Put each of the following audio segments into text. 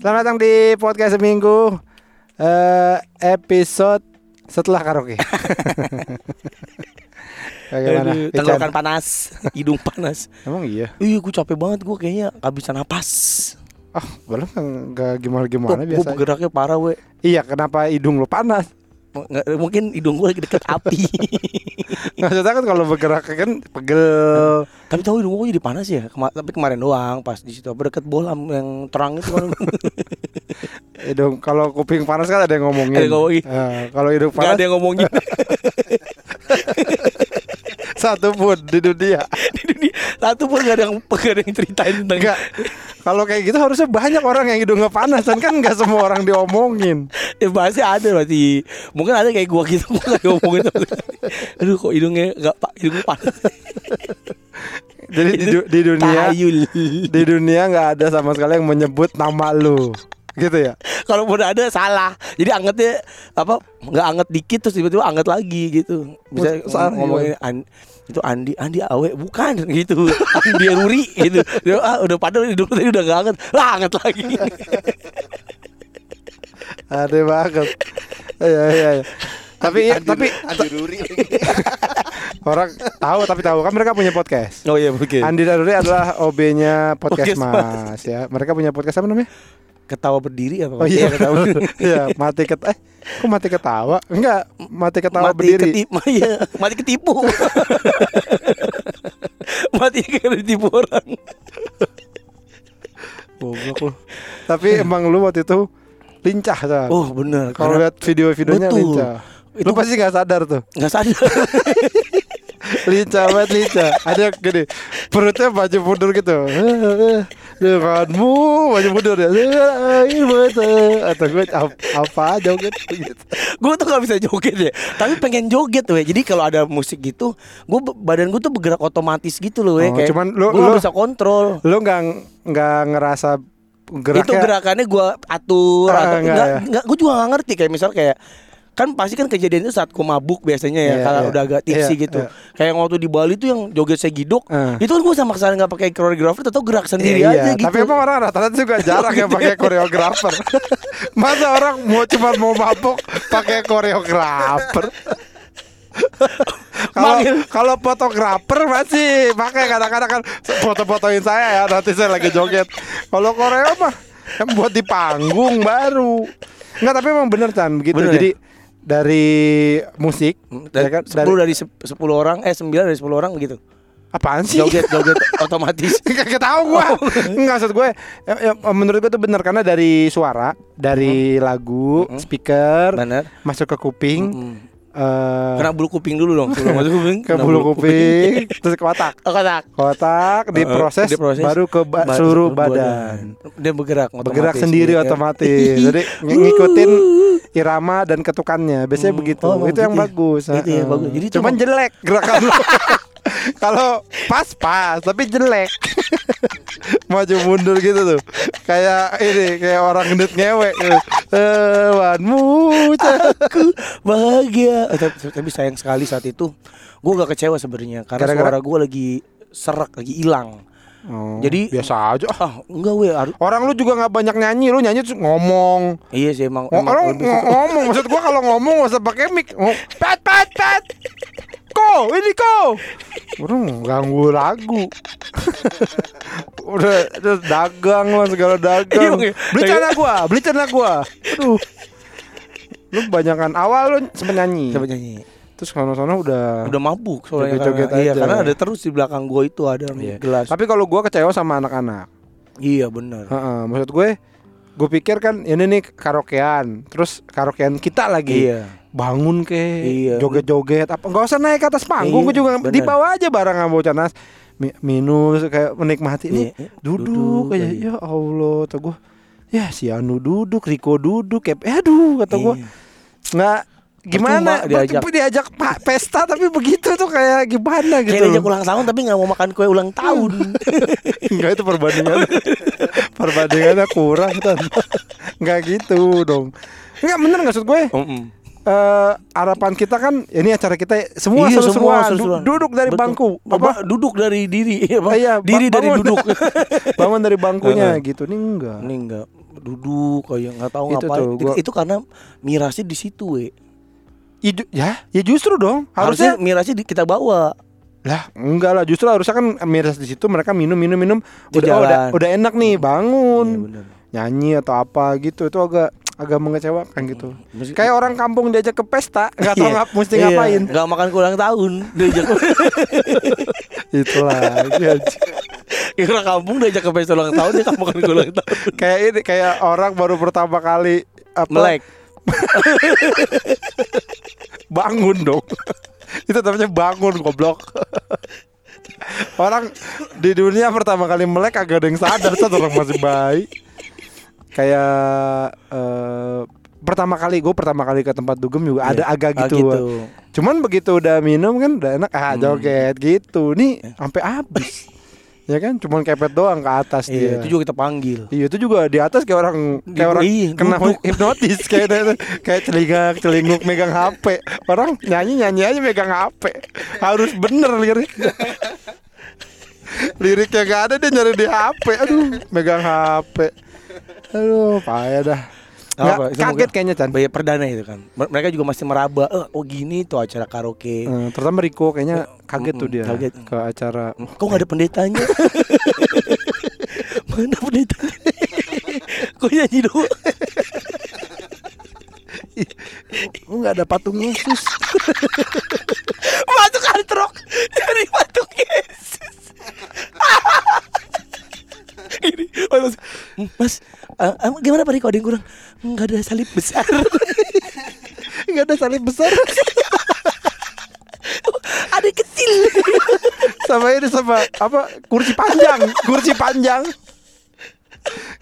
Selamat datang di podcast seminggu eh episode setelah karaoke. Bagaimana? Aduh, tenggorokan panas, hidung panas. Emang iya? Ih, gue capek banget gue kayaknya kehabisan napas. Oh, belum nggak gimana Gue gimana biasa. bergeraknya parah, we. Iya, kenapa hidung lo panas? Nggak, mungkin hidung gue lagi deket api. Maksudnya kan kalau bergerak kan pegel. Tapi tahu hidung gue jadi panas ya. Kema- tapi kemarin doang pas di situ deket bolam yang terang itu kan. Hidung kalau kuping panas kan ada yang ngomongin. Ada yang ngomongin. Eh, kalau hidung Gak panas ada yang ngomongin satu pun di dunia. di dunia. Satu pun gak ada yang gak ada yang ceritain tentang. Kalau kayak gitu harusnya banyak orang yang hidungnya panas kan kan nggak semua orang diomongin. Ya pasti ada berarti Mungkin ada kayak gua gitu Gua gak ngomongin Aduh kok hidungnya gak pak Hidungnya panas Jadi di, di dunia Tayul di dunia nggak ada sama sekali yang menyebut nama lu. Gitu ya. Kalau pun ada salah Jadi angetnya Apa Gak anget dikit Terus tiba-tiba anget lagi gitu Bisa Salah, ngomongin itu Andi Andi Awe bukan gitu Andi Ruri gitu Dia, ah, udah padahal hidung tadi udah gak anget lah anget lagi Ada banget. Iya iya. iya. Tapi tapi Andi Ruri orang tahu tapi tahu kan mereka punya podcast. oh iya mungkin Andi Daruri adalah OB-nya podcast Podcast Mas ya. Mereka punya podcast apa namanya? Ketawa berdiri apa Oh iya, ketawa Iya, mati ket eh kok mati ketawa? Enggak, mati ketawa mati berdiri. ketipu ya mati ketipu mati karena ditipu orang Goblok lu. Tapi emang lu waktu itu lincah Sar. oh bener Kalau lihat video-videonya lincah. Lu Itu- pasti nggak sadar tuh. nggak sadar lincah banget lincah. Ada yang gini, perutnya maju mundur gitu. Denganmu maju mundur ya. Atau gue apa, aja gitu. gitu. gue tuh gak bisa joget ya tapi pengen joget weh jadi kalau ada musik gitu gue badan gue tuh bergerak otomatis gitu loh weh Oh, kayak cuman lu- gue lu- bisa kontrol Lu nggak nggak ngerasa geraknya itu gerakannya gue atur Ah, atau enggak enggak, ya. enggak gue juga gak ngerti kayak misal kayak kan pasti kan kejadian itu saat gue mabuk biasanya ya Iya, kalau iya. udah agak tipsi Iya, gitu iya. kayak waktu di Bali tuh yang joget segidok Ah. itu kan gue sama sekali nggak pakai koreografer atau gerak sendiri Iya, aja gitu Tapi emang orang rata-rata juga jarang yang pakai koreografer. Masa orang mau cuma mau mabuk pakai koreografer? Kalau kalau fotografer masih pakai kadang-kadang kan foto-fotoin saya ya nanti saya lagi joget. Kalau koreo mah buat di panggung baru. Enggak tapi emang bener Chan begitu. Bener ya? Dari musik dari, ya kan, sepuluh dari sep- sepuluh orang eh sembilan dari sepuluh orang begitu apaan sih? joget joget otomatis Gak tahu gua. Enggak maksud gue ya, ya, menurut gue tuh benar karena dari suara, dari lagu, Mm-mm. speaker benar masuk ke kuping Mm-mm. Eh, kena bulu kuping dulu dong sebelum masuk kuping ke bulu kuping, terus ke otak. oh, kotak Kotak diproses, Eh, diproses, baru ke ba- Ba- seluruh badan. dia bergerak Bergerak otomatis, sendiri gitu kan. otomatis. Jadi ng- ngikutin irama dan ketukannya. Biasanya Hmm. begitu. Oh, itu yang gitu ya? bagus. Gitu ya, bagus. Jadi cuman emang- jelek gerakan lu. Kalau pas pas tapi jelek. Maju mundur gitu tuh. Kayak ini kayak orang gendut ngewek gitu. Wanmu. aku bahagia Eh, tapi, sayang sekali saat itu gue gak kecewa sebenarnya karena Gara-gara- suara gue lagi serak lagi hilang Oh, Jadi- biasa aja. ah enggak weh harus Orang lu juga nggak banyak nyanyi, lu nyanyi terus ngomong. iya sih emang, Ngo- emang Orang ngomong, maksud gua kalau ngomong nggak usah pakai mic. Pat pat pat. Ko, ini ko. Orang ganggu lagu. Udah, udah dagang lah segala Iya, dagang. Bang, ya. Beli celana gua, beli celana gua. Aduh. Lu banyakan awal lu sempet nyanyi. Siapa nyanyi Terus sono-sono udah udah mabuk soalnya Joget-joget karena, iya aja. karena ada terus di belakang gue itu ada Iya. gelas Tapi kalau gua kecewa sama anak-anak. iya benar Heeh, maksud gue gue pikir kan ini nih karaokean terus karaokean kita lagi iya bangun ke Iya. joget-joget apa nggak usah naik ke atas panggung Iya, gue juga bener. di bawah aja barang sama bocah nas Mi- minum kayak menikmati ini Iya, duduk, duduk aja aja. ya Allah kata gue ya si Anu duduk Riko duduk kayak aduh kata gue Iya. nggak gimana Percuma diajak. diajak pak pesta tapi begitu tuh kayak gimana Kayak gitu diajak ulang tahun tapi nggak mau makan kue ulang tahun. Enggak itu perbandingan Perbandingannya kurang kan Enggak gitu dong Enggak bener maksud gue Mm-mm. Eh harapan kita kan ini acara kita semua Iya, seru-seruan semua Du- duduk dari Betul. bangku Apa? Duduk dari diri. Apa? Iya, ba- diri dari bangun. duduk. bangun dari bangkunya gitu ini enggak Ini enggak. duduk kayak nggak tahu Itu ngapain. tuh, Itu, gua- itu karena mirasnya di situ, we. Ya, ju- ya, ya justru dong. Harusnya Harusnya mirasnya di, kita bawa. lah, enggak lah. Justru harusnya kan miras di situ mereka minum minum minum. Udah, oh, udah udah enak nih bangun. Iya nyanyi atau apa gitu itu agak agak mengecewakan gitu Mesti- kayak orang kampung diajak ke pesta nggak tahu Iya. ngap mesti Iya, ngapain Nggak makan ulang tahun. Diajak itulah Kayak orang kampung diajak ke pesta ulang tahun dia nggak makan ulang tahun. kayak ini kayak orang baru pertama kali apa Melek. bangun dong itu namanya bangun goblok orang di dunia pertama kali melek agak ada yang sadar saat orang masih bayi kayak eh, pertama kali gue pertama kali ke tempat dugem juga ada Iya. agak Ah, gitu, cuman begitu udah minum kan udah enak ah Hmm. joget gitu. Nih sampai habis. Ya kan cuman kepet doang ke atas Iya, dia. itu juga kita panggil. Iya itu juga di atas kayak orang kayak Di- orang iya, kena duduk. hipnotis kayak kayak celingak celinguk megang HP orang nyanyi nyanyi aja megang HP harus bener lirik liriknya gak ada dia nyari di HP aduh megang HP aduh payah dah Nggak, kaget mungkin- kayaknya Chan Bayar perdana itu kan. Mer- Mereka juga masih meraba. Eh, oh gini tuh acara karaoke. Eh, terutama Riko kayaknya kaget tuh dia kaget. ke acara Kok nggak ada pendetanya? Mana pendetanya? Kok nyanyi doang? oh nggak ada patung Yesus Masuk hard rock dari patung Yesus. Ini, mas, mas eh, eh, gimana Pak Riko ada yang kurang? Nggak ada salib besar. nggak ada salib besar ada kecil. sama ini sama apa kursi panjang kursi panjang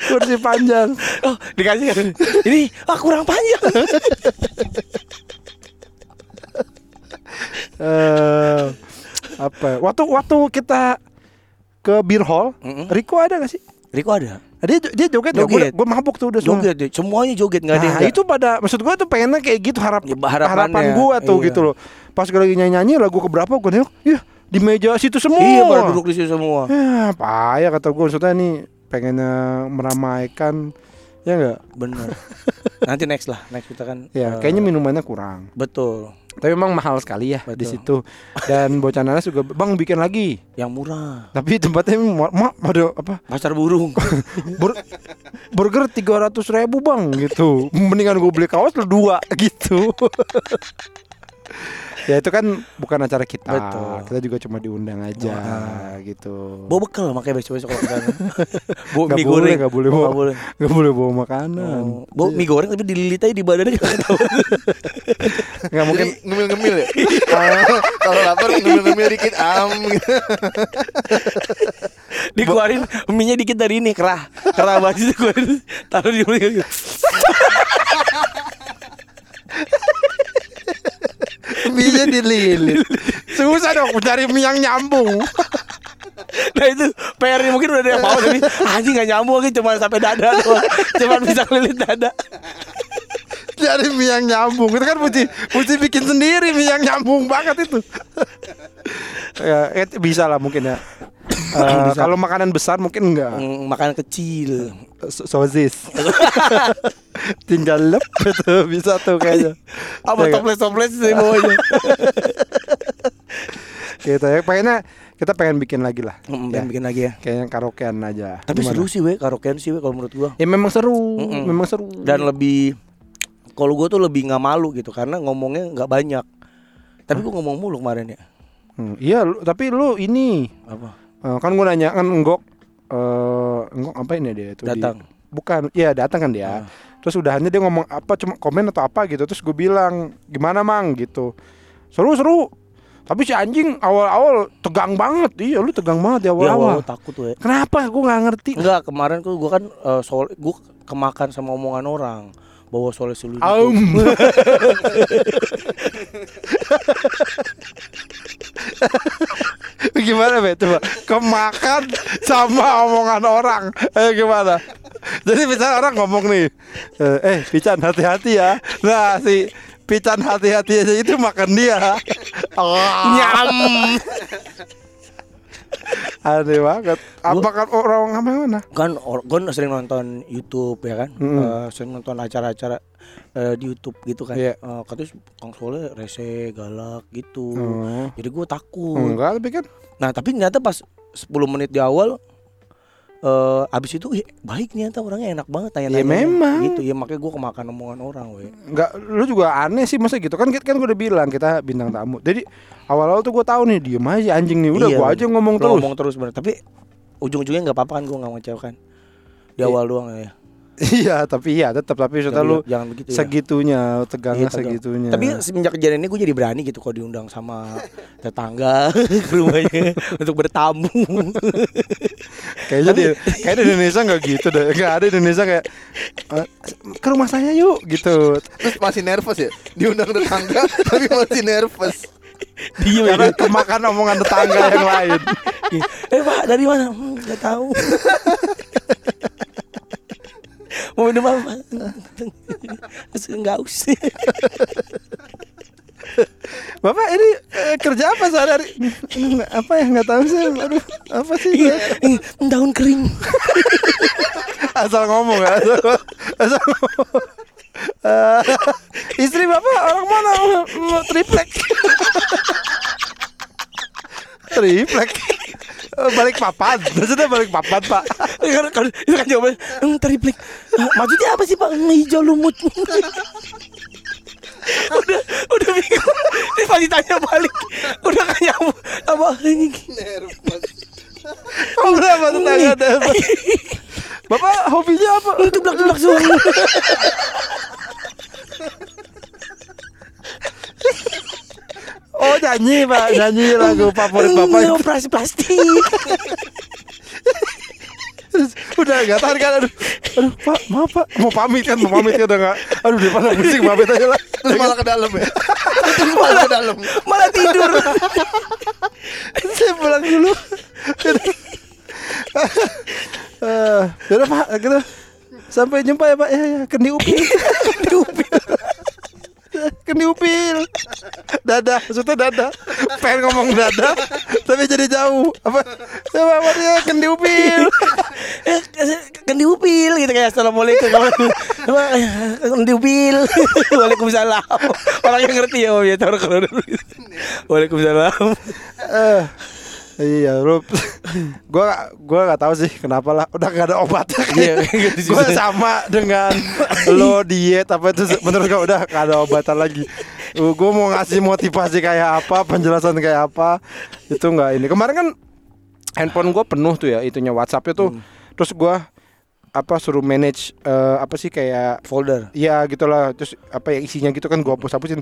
kursi panjang Oh, dikasih kan? Ini ah kurang panjang. eh apa ya? waktu waktu kita ke beer hall Mm-mm. Riko ada gak sih Riko ada. Dia dia joget nggak? Joget. gue mabuk tuh udah semua Joget deh, semuanya joget nggak ada nah nggak. itu pada maksud gue tuh pengennya kayak gitu harap Ya, harapannya, harapan gue tuh iya. gitu loh pas gue lagi nyanyi nyanyi lagu keberapa gue nengok ya di meja situ semua Iya, pada duduk di situ semua. ya payah kata gue maksudnya nih pengennya meramaikan ya enggak Bener. Nanti next lah, next kita kan. ya eh, kayaknya minumannya kurang betul. tapi memang mahal sekali ya di situ dan bocah nanas juga bang bikin lagi Yang murah. tapi tempatnya ma ma ada apa Pasar burung. Bur- burger tiga ratus ribu bang gitu mendingan gue beli kaos lu dua gitu ya itu kan bukan acara kita Betul. kita juga cuma diundang aja Ah. gitu Bawa bekal makanya besok-besok kalau ke sana. Bawa mie boleh, goreng. nggak boleh bawa. nggak boleh. nggak boleh bawa makanan Oh, Bawa mie goreng tapi dililit aja di badannya nggak tahu. nggak mungkin ngemil-ngemil ya. Kalau lapar ngemil-ngemil dikit am. Dikeluarin mie-nya dikit dari ini kerah. Kerah banget itu keluarin. Taruh di mulut. mie dililit. Susah dong cari mie yang nyambung. Nah itu PR-nya mungkin udah ada yang mau tapi anjing nggak nyambung lagi cuma sampai dada doang. Cuma bisa kelilit dada. cari mie yang nyambung. Itu kan mesti mesti bikin sendiri mie yang nyambung banget itu. Ya it- bisa lah mungkin ya Eh, kalau makanan besar mungkin enggak Mm, Makanan kecil. So- sosis tinggal lep itu bisa tuh kayaknya Apa Ya, toples-toples di bawahnya. gitu ya pengennya kita pengen bikin lagi lah Mm, Ya, bikin lagi ya. kayaknya karaokean aja Tapi Gimana? seru sih we karaokean sih we kalau menurut gua. ya memang seru Mm-mm. memang seru Dan lebih kalau gua tuh lebih nggak malu gitu karena ngomongnya nggak banyak. Tapi gua ngomong mulu kemarin ya. Hmm, iya lu- tapi lu ini Apa? Eh, kan gue nanya kan enggok eh enggok apa ini dia tuh di- Datang. bukan iya datang kan dia. Ah. terus udahannya dia ngomong apa cuma komen atau apa gitu. Terus gue bilang gimana mang? gitu. Seru seru. Tapi si anjing awal-awal tegang banget. Iya lu tegang banget di Ya awal-awal. awal takut we. kenapa? Gue nggak ngerti. Enggak, kemarin tuh gua kan eh, soal gua kemakan sama omongan orang bahwa soleh sulu Aum. gimana be coba kemakan sama omongan orang eh gimana jadi misalnya orang ngomong nih eh, eh Pican hati-hati ya nah si Pican hati-hati aja itu makan dia oh. nyam. Aneh banget. Apakah orang apa mana? kan gue sering nonton YouTube ya kan Mm-mm. Eh, sering nonton acara-acara eh, di YouTube gitu kan Iya. Eh, katanya Kang Soleh rese galak gitu Oh. jadi gue takut Enggak, tapi kan nah tapi ternyata pas 10 menit di awal eh abis itu ih, baik ternyata orangnya enak banget tanya Ya, memang. gitu ya makanya gue kemakan omongan orang we Enggak, lu juga aneh sih masa gitu kan kan gue udah bilang kita bintang tamu. Jadi awal-awal tuh gue tahu nih diem aja anjing nih. Udah Iya, gue aja ngomong terus. ngomong terus bener tapi ujung-ujungnya nggak apa-apa kan gue nggak ngecewakan di Iya. awal doang ya iya, tapi iya tetap tapi sudah lu jangan begitu ya segitunya tegangnya Iya, tegang. segitunya. Tapi semenjak kejadian ini gue jadi berani gitu kalau diundang sama tetangga ke rumahnya untuk bertamu. kayaknya di kayak di Indonesia nggak gitu deh. Nggak ada di Indonesia kayak "Eh, ke rumah saya yuk gitu. Terus masih nervous ya Diundang tetangga Tapi masih nervous Diem Karena kemakan omongan tetangga yang lain. eh pak dari mana? Hmm, Gak tahu. Mau minum apa? Enggak usah. Bapak ini eh, kerja apa? Nggak- apa ya nggak tahu sih. Aduh, apa sih? Daun kering. asal ngomong ya. Asal, asal ngomong. Eh, istri bapak orang mana? Triplek. triplek. Eh, balik papan. Maksudnya balik papan pak. Kan- kan- itu kan jawabannya hmm, triplek. Eh, Maksudnya apa sih pak? Hijau lumut. udah udah bingung. Ini pasti tanya balik. Udah gak nyambung. Apa? Nervous berapa tetangga ada? Pak? Bapak hobinya apa? Tublak-tublak suara. Oh nyanyi pak, nyanyi lagu favorit bapak. Hmm, operasi plastik. Terus udah nggak tahan kan? Aduh, aduh pak maaf pak. Mau pamit kan? Mau pamit kan udah nggak? Aduh daripada pusing pamit aja lah. Terus malah ke dalam ya? Terus malah ke dalam. Malah tidur. saya pulang dulu. Eh, Yaudah pak. Gitu. Sampai jumpa ya pak. Ya ya kendi upil kendi upil kendi upil dadah maksudnya dadah pengen ngomong dadah tapi jadi jauh. Apa? Ya pak dia? Kendi upil Eh, kan diupil gitu kayak assalamualaikum. Apa? Kan diupil. Waalaikumsalam. Orang yang ngerti ya om ya taruh kalau dulu waalaikumsalam. Eh, iya, Rup. gua gua nggak tahu sih kenapa lah. Udah gak ada obatnya. Iya, gitu gua sama dengan lo diet apa itu menurut gua udah gak ada obatan lagi. Uh, gua mau ngasih motivasi kayak apa, penjelasan kayak apa, itu nggak ini. Kemarin kan handphone gua penuh tuh ya, itunya WhatsAppnya tuh. Hmm. Terus gua apa suruh manage eh, apa sih kayak folder ya gitulah terus apa yang isinya gitu kan gua hapus hapusin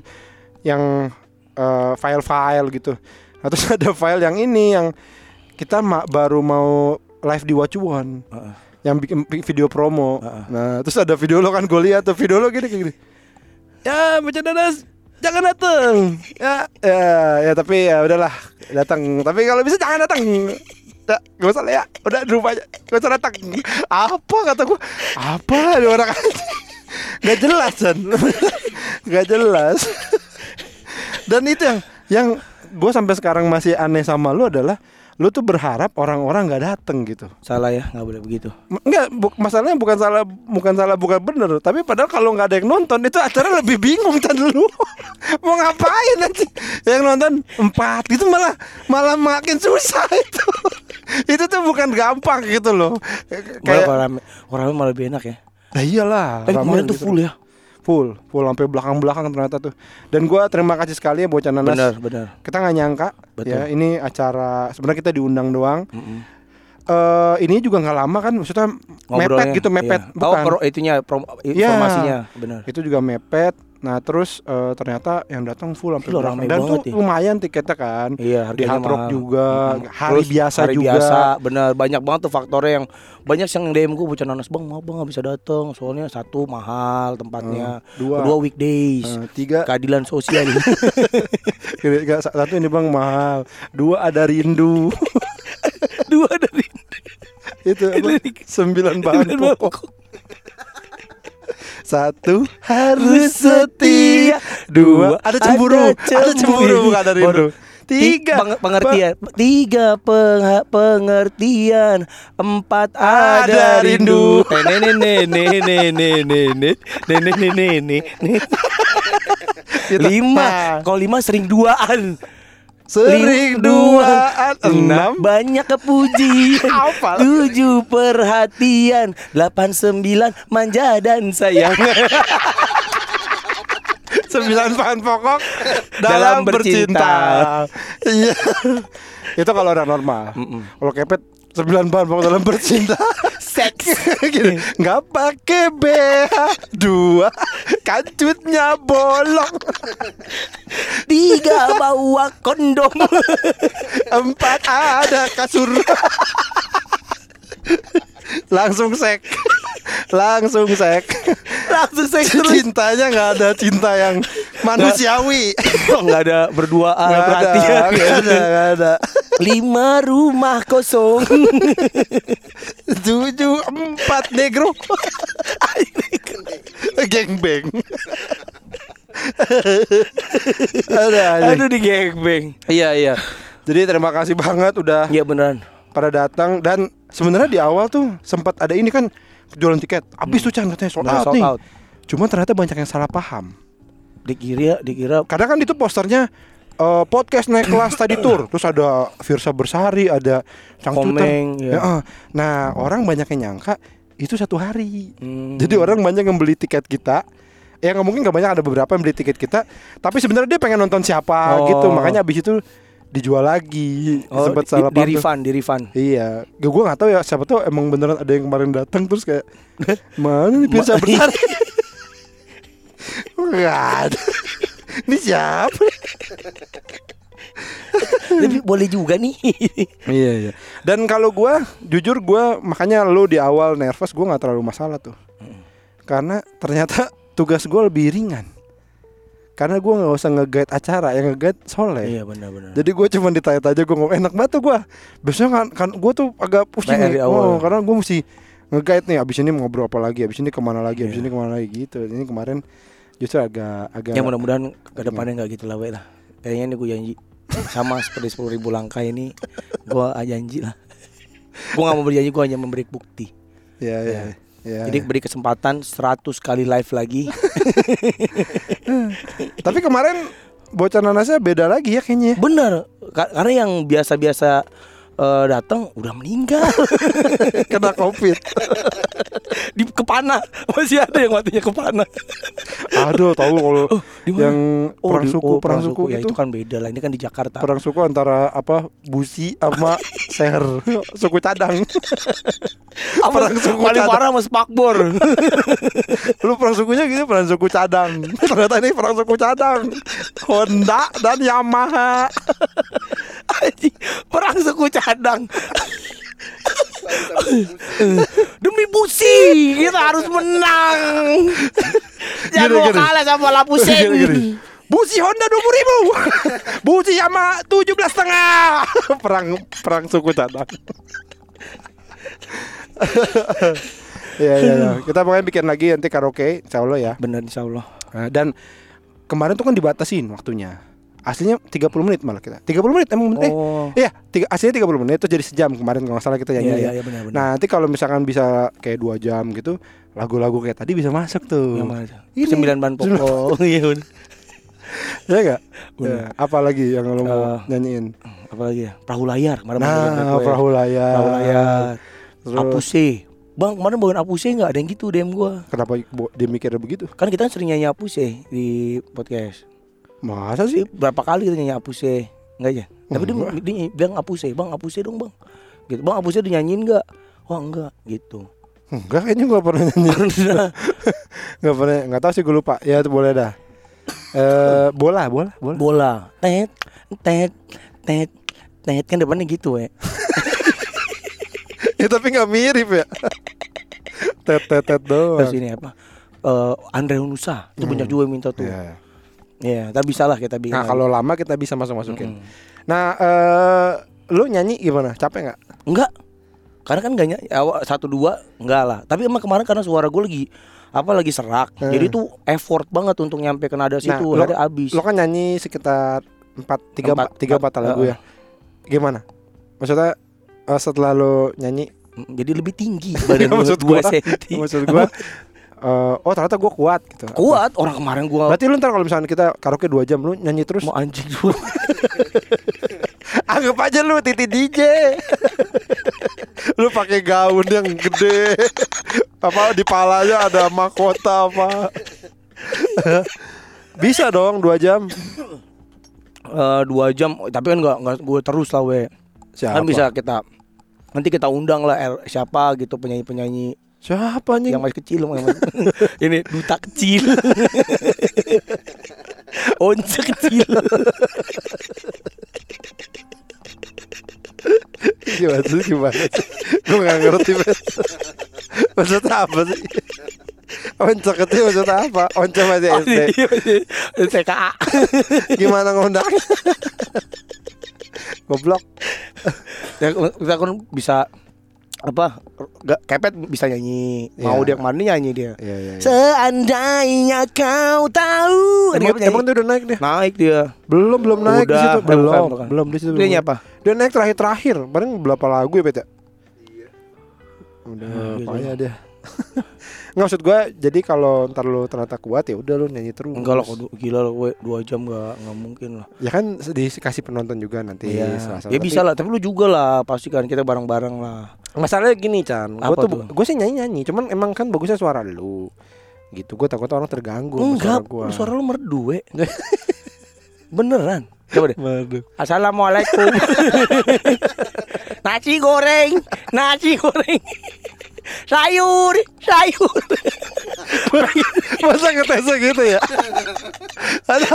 yang eh, file-file gitu terus ada file yang ini yang kita ma- baru mau live di Watch One. Heeh. yang bikin vi- video promo. Heeh. nah terus ada video lo kan gue lihat tuh video lo gini gini. Ya baca dadas jangan datang ya ya ya tapi ya udahlah datang tapi kalau bisa jangan datang Udah, gak usah lah ya. Udah di rumah aja. Gak usah datang Apa kata gue Apa ada orang Gak jelas kan Gak jelas. Dan itu yang Yang gue sampai sekarang masih aneh sama lu adalah Lu tuh berharap orang-orang gak dateng gitu salah ya nggak boleh begitu Enggak, bu- masalahnya bukan salah bukan salah bukan bener, tapi padahal kalau nggak ada yang nonton itu acara lebih bingung kan dulu. Mau ngapain nanti yang nonton empat itu malah malah makin susah itu. itu tuh bukan gampang gitu loh. Kayak orang rame malah lebih enak ya Nah iyalah. tapi kemarin ramean tuh gitu. full ya Full, full sampai belakang-belakang ternyata tuh. Dan gua terima kasih sekali ya bocah nanas. benar benar Kita nggak nyangka Betul. ya ini acara sebenarnya kita diundang doang. Mm-mm. Eh ini juga nggak lama kan maksudnya mepet gitu mepet iya. oh bukan. pro, itunya prom, Iya. informasinya benar itu juga mepet nah terus eh, ternyata yang datang full sampai rame dan tuh ya. lumayan tiketnya kan? Iya, di Hard Rock mahal. juga Mm-mm. hari Terus biasa hari juga. biasa, benar banyak banget tuh faktornya yang banyak yang DM gue bocah nanas bang mau bang nggak bisa datang soalnya satu mahal tempatnya. Hmm, dua. kedua weekdays. Eh, tiga. Keadilan sosial. Gak, satu ini bang mahal. Dua ada rindu. Dua dari itu apa? sembilan bahan pokok satu harus setia dua ada cemburu ada cemburu bukan ada rindu Tiga Peng- pengertian. Tiga peng- pengertian. Empat Ada ada rindu. Nene nene nene nene nene nene nene nene. Lima. Nah. Kalau lima sering duaan. Sering duaan. Enam. Banyak kepujian. Apa? Tujuh perhatian. Delapan sembilan Manja dan sayang. Sembilan bahan pokok Dalam Dalam, bercinta. bercinta. Iya. Itu kalau orang normal. Kalau kepet Sembilan bahan pokok dalam bercinta Seks. Gini Nggak pakai BH Dua Kancutnya bolong. Tiga bawa kondom. Empat ada kasur Langsung sek. Langsung sek. Langsung seks terus. Cintanya nggak ada cinta yang manusiawi. Nggak. Ada berduaan Nggak ada, perhatian. ada, nggak ada. Lima rumah kosong. Tujuh empat negro. Geng beng. Ada. Aduh di gangbang Iya iya. Jadi terima kasih banget udah Iya beneran. pada datang. Dan sebenarnya di awal tuh sempat ada ini kan Jualan tiket Habis tuh Chan katanya sold Udah out sold nih out. Cuma ternyata banyak yang salah paham Dikira Dikira Kadang kan itu posternya eh, podcast naik kelas tadi tour terus ada Virsa Bersari ada Cangcuter Komeng, ya. Ya, eh. nah orang banyak yang nyangka itu satu hari Hmm. jadi orang banyak yang beli tiket kita ya nggak mungkin nggak banyak ada beberapa yang beli tiket kita tapi sebenarnya dia pengen nonton siapa Oh. gitu makanya abis itu dijual lagi Oh, sempat di, salah di tuh. refund, di refund. Iya, gue gue nggak tahu ya siapa tuh emang beneran ada yang kemarin datang terus kayak mana nih Pirsa Ma- Bersari? Nggak ada. Ini siapa? Tapi boleh juga nih. Iya iya. Dan kalau gua jujur gua makanya lo di awal nervous gua nggak terlalu masalah tuh. Karena ternyata tugas gua lebih ringan. Karena gua nggak usah nge-guide acara, yang nge-guide Soleh. iya benar-benar. Jadi gue cuma ditanya-tanya gue ngomong enak banget tuh gue. Biasanya kan, kan gue tuh agak pusing nih. Oh, karena gue mesti nge-guide nih. Abis ini mau ngobrol apa lagi? Abis ini ke mana lagi? Abis Iya. ini ke mana lagi gitu. Ini kemarin justru agak agak. Ya mudah-mudahan ke depannya nggak gitu lah, lah. Kayaknya ini gue janji sama seperti sepuluh ribu langkah ini gue janji lah. Gue nggak mau berjanji, gue hanya memberi bukti. Ya ya. Ya. Jadi beri kesempatan 100 kali live lagi. Tapi kemarin bocah nanasnya beda lagi ya kayaknya. ya. Bener, Ka- karena yang biasa-biasa eh, datang udah meninggal Kena covid. di kepana masih ada yang matinya kepana. Aduh, tahu kalau mana? yang perang di- suku, perang suku ya itu. itu kan beda lah. Ini kan di Jakarta. Perang suku antara apa? Busi sama Seher. suku cadang. Apa perang suku paling cadang. parah mas Pakbor. Lu perang sukunya gitu perang suku cadang. Ternyata ini perang suku cadang. Honda dan Yamaha. Perang suku cadang. Demi busi kita harus menang. Jangan mau kalah sama Lapusen. Busi Honda dua ribu Busi Yamaha tujuh belas setengah Perang perang suku cadang Ya ya ya Kita pokoknya bikin lagi nanti karaoke Insya Allah ya Bener insya Allah. Nah, Dan kemarin tuh kan dibatasin waktunya Aslinya 30 menit malah kita 30 menit emang bener Oh. Iya, tiga, aslinya 30 menit itu jadi sejam kemarin kalau nggak salah kita nyanyi iya ya. iya benar benar. Nah, nanti kalau misalkan bisa kayak dua jam gitu, lagu-lagu kayak tadi bisa masuk tuh. yang mana tuh? Ini. Sembilan ban pokok. Iya. Ya enggak? Ya, apa lagi yang lo mau Eh, nyanyiin? Apa lagi ya? Perahu layar. Kemarin Nah, perahu layar. Perahu layar. Terus Apuse. Bang, kemarin bawain Apuse nggak? Ada yang gitu DM gua. kenapa dia mikirnya begitu? Kan kita sering nyanyi Apuse di podcast. Masa Sih, berapa kali kita nyanyi Apuse? Enggak ya? Tapi dia, dia bilang Apuse, Bang, Apuse dong, Bang. Gitu. Bang, Apuse dinyanyiin enggak? Wah, enggak, gitu. Enggak, kayaknya gua pernah nyanyi. Enggak pernah, enggak tahu sih gue lupa. Ya itu boleh dah. Eh, bola, bola, bola. Bola. Tet, tet, tet, tet kan depannya gitu, ya. ya tapi nggak mirip ya. tet tet tet doang. Terus ini apa? Eh, Andre Nusa itu banyak juga yang minta tuh. Iya. Ya, tapi bisa lah kita bikin. Nah, lagi. kalau lama kita bisa masuk-masukin. Mm-mm. Nah, eh lu nyanyi gimana? Capek nggak? Enggak. Karena kan enggak nyanyi awal satu dua enggak lah. Tapi emang kemarin karena suara gue lagi apa lagi serak. Hmm. Jadi tuh effort banget untuk nyampe ke nada situ, lo- ada habis. Lo kan nyanyi sekitar empat tiga Empat, tiga empat, lagu uh. ya. Gimana? Maksudnya eh, setelah lo nyanyi, Jadi lebih tinggi badan gua Maksud 2 gua- senti. maksud gua, eh, oh ternyata gue kuat gitu. Kuat? Orang kemarin gua Berarti lu ntar kalau misalnya kita karaoke dua jam lu nyanyi terus? Mau anjing dulu. Anggap aja lu titi DJ Lu pakai gaun yang gede. Apa di palanya ada mahkota apa? Bisa dong dua jam. Eh, dua jam. Tapi kan nggak nggak gue terus lah we. Siapa? kan bisa kita nanti kita undang lah er- siapa gitu penyanyi penyanyi Siapa nih? yang masih kecil yang masih- ini duta kecil. Once kecil. Gimana sih gimana sih? Gue gak ngerti Bet Maksudnya apa sih? Onca kecil maksudnya apa? Onca masih Oh, SD iya, TKA Gimana ngundang? Goblok. Ya, kita kan bisa apa gak kepet bisa nyanyi mau Iya. dia ke mana nyanyi dia Iya iya iya. seandainya kau tahu Emang, dia emang dia udah naik deh naik dia Belum belum naik di Udah, situ bukan, belum bukan. belum di situ. dia apa Dia naik terakhir terakhir. Paling berapa lagu ya Bet ya? Udah gitu. payah dia. Nggak maksud gua jadi kalau ntar lu ternyata kuat ya udah lu nyanyi terus. enggak lah kok gila lah gue dua jam gak nggak mungkin lah Ya kan dikasih penonton juga nanti Iya, Selasa. ya bisa lah, tapi lu juga lah, pasti kan kita bareng-bareng lah. Masalahnya gini Chan, gua Apa tuh, tuh? gua sih nyanyi-nyanyi, cuman emang kan bagusnya suara lu. Gitu, gua takut orang terganggu sama Enggak, suara gua. suara lu merdu, we. Beneran. Coba deh. Waduh. Assalamualaikum. nasi goreng, nasi goreng. Sayur, sayur. Masa ngetesnya gitu ya? Ada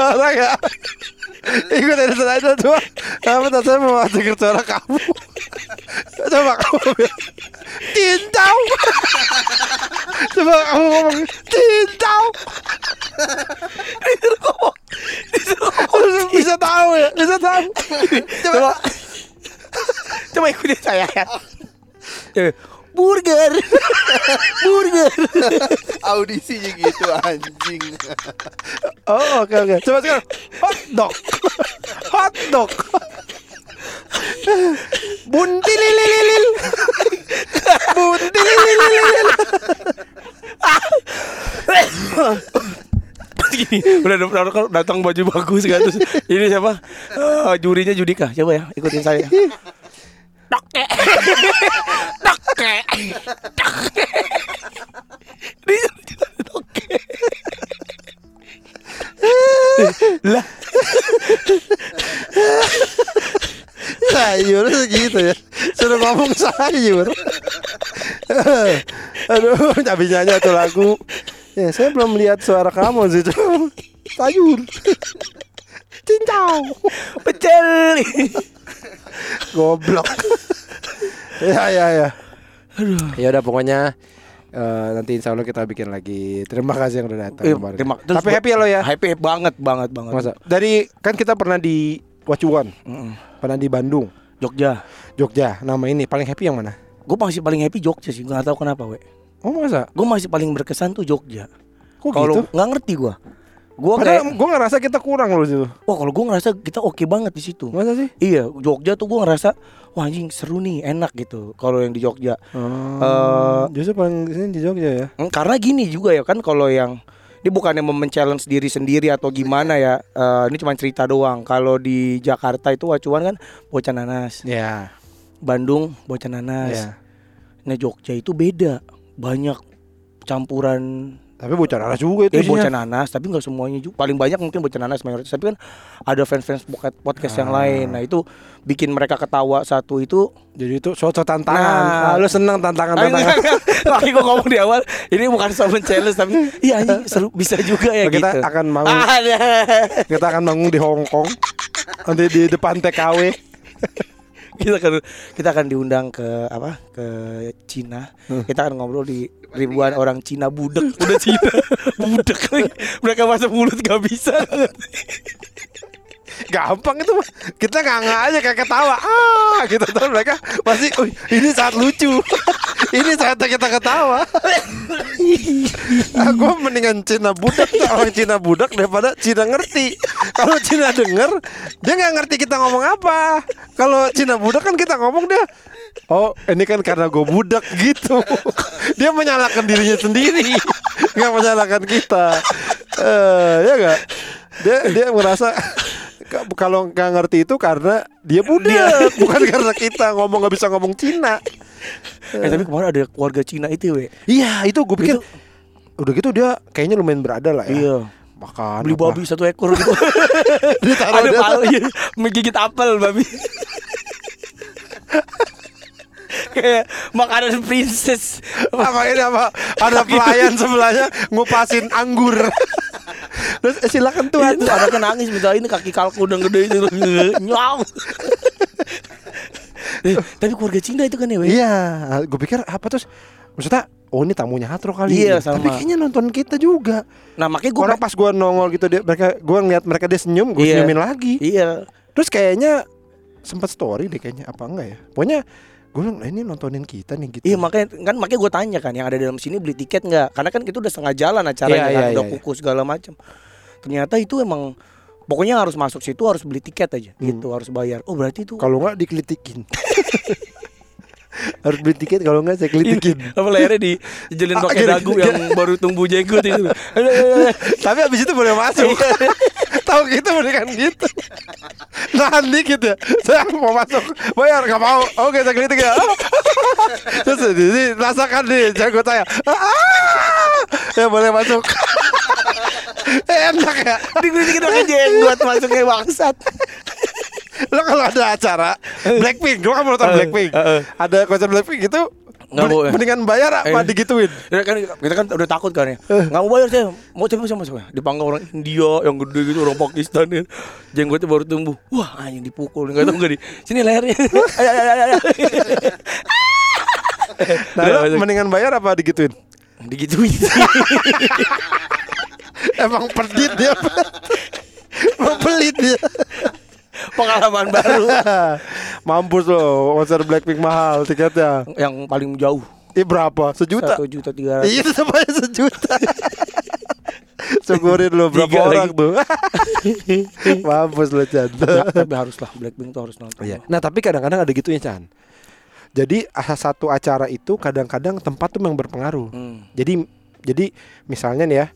orang ya? Ikut dari aja cuma Apa tak saya mau dengar suara kamu. Coba kamu Cincau Coba kamu ngomong Cincau Terus Bisa tahu ya? Bisa tahu. Coba. Coba ikutin saya ya. Burger. Burger. Audisinya gitu anjing. Oh oke oke Coba sekarang Hot dog Hot dog Bunti lilililil Bunti lilililil Gini, udah udah- udah datang baju bagus kan terus ini siapa? Eh, jurinya Judika. Coba ya, ikutin saya. Toke. Toke. Toke. Lah, Sayur gitu ya Sudah ngomong sayur Aduh Tapi nyanyi tuh lagu Ya saya belum lihat suara kamu sih Sayur Cincau pecel. Goblok Ya ya ya Ya udah pokoknya eh, nanti insya Allah kita bikin lagi. Terima kasih yang udah datang Eh, kemarin. terima- terus Tapi happy ya lo ya. Happy banget banget banget. Masa? Dari kan kita pernah di Wacuan, Mm-mm. pernah di Bandung, Jogja. Jogja. Nama ini paling happy yang mana? Gue masih paling happy Jogja sih, nggak tahu kenapa, we. Oh masa? Gue masih paling berkesan tuh Jogja. Kok Kalau gitu? nggak ngerti gue. Gue Padahal kayak, gue ngerasa kita kurang loh situ. wah kalau gue ngerasa kita oke banget di situ. Masa sih? Iya, Jogja tuh gue ngerasa wah anjing seru nih, enak gitu. Kalau yang di Jogja, Oh, justru paling sini di Jogja ya. Hmm, karena gini juga ya kan kalau yang ini bukannya men-challenge diri sendiri atau gimana ya. eh, ini cuma cerita doang. Kalau di Jakarta itu acuan kan bocah nanas, Ya. Bandung bocah nanas. Ya. Nah Jogja itu beda, banyak campuran Tapi bocah nanas juga itu Ya bocah nanas, tapi nggak semuanya juga. Paling banyak mungkin bocah nanas mayoritas. Tapi kan ada fans-fans podcast yang Ah. lain. Nah itu bikin mereka ketawa satu itu. Jadi itu suatu tantangan. Nah. Ah, lu seneng tantangan Ah. Lagi gue ngomong di awal, ini bukan soal challenge tapi iya anjing seru bisa juga ya kita gitu. akan mau Ada. kita akan bangun di Hong Kong. Nanti di depan TKW. kita akan kita akan diundang ke apa ke Cina. Kita akan ngobrol di ribuan orang Cina budek, udah Cina budek. Mereka masuk mulut gak bisa. Gampang itu mah. Kita nganga aja kayak ketawa. Ah, gitu tuh mereka pasti "Wih, ini saat lucu. Ini saatnya kita ketawa. Aku mendingan Cina budak tuh orang Cina budak daripada Cina ngerti. Kalau Cina denger, dia nggak ngerti kita ngomong apa. Kalau Cina budak kan kita ngomong dia. Oh, ini kan karena gue budak gitu. Dia menyalahkan dirinya sendiri, nggak menyalahkan kita. Eh, ya nggak? Dia dia merasa kalau nggak ngerti itu karena dia budak, bukan karena kita ngomong nggak bisa ngomong Cina. Eh tapi kemarin ada keluarga Cina itu we. Iya, itu gue pikir Itu- udah gitu dia kayaknya lumayan berada lah ya. Iya. Makan Beli apa. babi satu ekor gitu. Ditaruh ada di atas. pal iya, menggigit apel babi. Kayak makanan princess. apa ini apa? Ada pelayan sebelahnya ngupasin anggur. Terus eh, silakan tuan. Itu anaknya nangis minta ini kaki kalku udah gede itu. Nyam. Eh, tapi keluarga Cina itu kan ya. Iya, gue pikir apa terus maksudnya oh ini tamunya Hatro kali. Iya, Tapi sama. kayaknya nonton kita juga. Nah, makanya gue Orang pas gue nongol gitu dia mereka gue ngeliat mereka dia senyum, gue Iya. senyumin lagi. Iya. Terus kayaknya sempat story deh kayaknya apa enggak ya? Pokoknya gue bilang "Nah, ini nontonin kita nih gitu. Iya makanya kan makanya gue tanya kan yang ada dalam sini beli tiket nggak? Karena kan itu udah setengah jalan acaranya Iya, kan iya, udah iya, kuku segala macam. Ternyata itu emang pokoknya harus masuk situ harus beli tiket aja gitu harus bayar. Oh berarti itu Kalau enggak dikelitikin. Harus beli tiket kalau enggak saya kelitikin. apa lehernya di jelin Ah, pakai dagu gini. yang baru tumbuh jenggot itu. Tapi abis itu boleh masuk. Tahu gitu mendingan gitu. Nahan dikit ya. Saya mau masuk. Bayar nggak mau. Oke saya kritik ya. Terus ini rasakan nih jago saya. Ya boleh masuk. Enak ya. Dikritik pakai jenggot masuknya bangsat. Lo kalau ada acara Blackpink, gue kan mau nonton Eh, Blackpink. eh, eh. Ada konser Blackpink itu Nggak mendingan bayar apa Eh. digituin? Ya kan kita kan udah takut kan ya. Nggak mau bayar saya. Mau coba sama sama. Dipanggang orang India yang gede gitu orang Pakistan ya. Jenggotnya baru tumbuh. Wah, anjing dipukul. Enggak tahu enggak di. Sini lehernya. Ayo ayo ayo. ayo. Nah, lo mendingan bayar apa digituin? Digituin. Emang pelit dia. Emang pelit dia. Pengalaman baru Mampus lo, konser Blackpink mahal tiketnya. yang paling jauh. Ih berapa? Sejuta? Satu juta tiga ratus. Iya aja sejuta. Syukurin lo berapa Tiga orang lagi. tuh. Mampus lo Chan. Ya, tapi haruslah Blackpink tuh harus nonton. Iya. Nah tapi kadang-kadang ada gitunya Chan. Jadi ah, satu acara itu kadang-kadang tempat tuh yang berpengaruh. Hmm. Jadi jadi misalnya nih ya,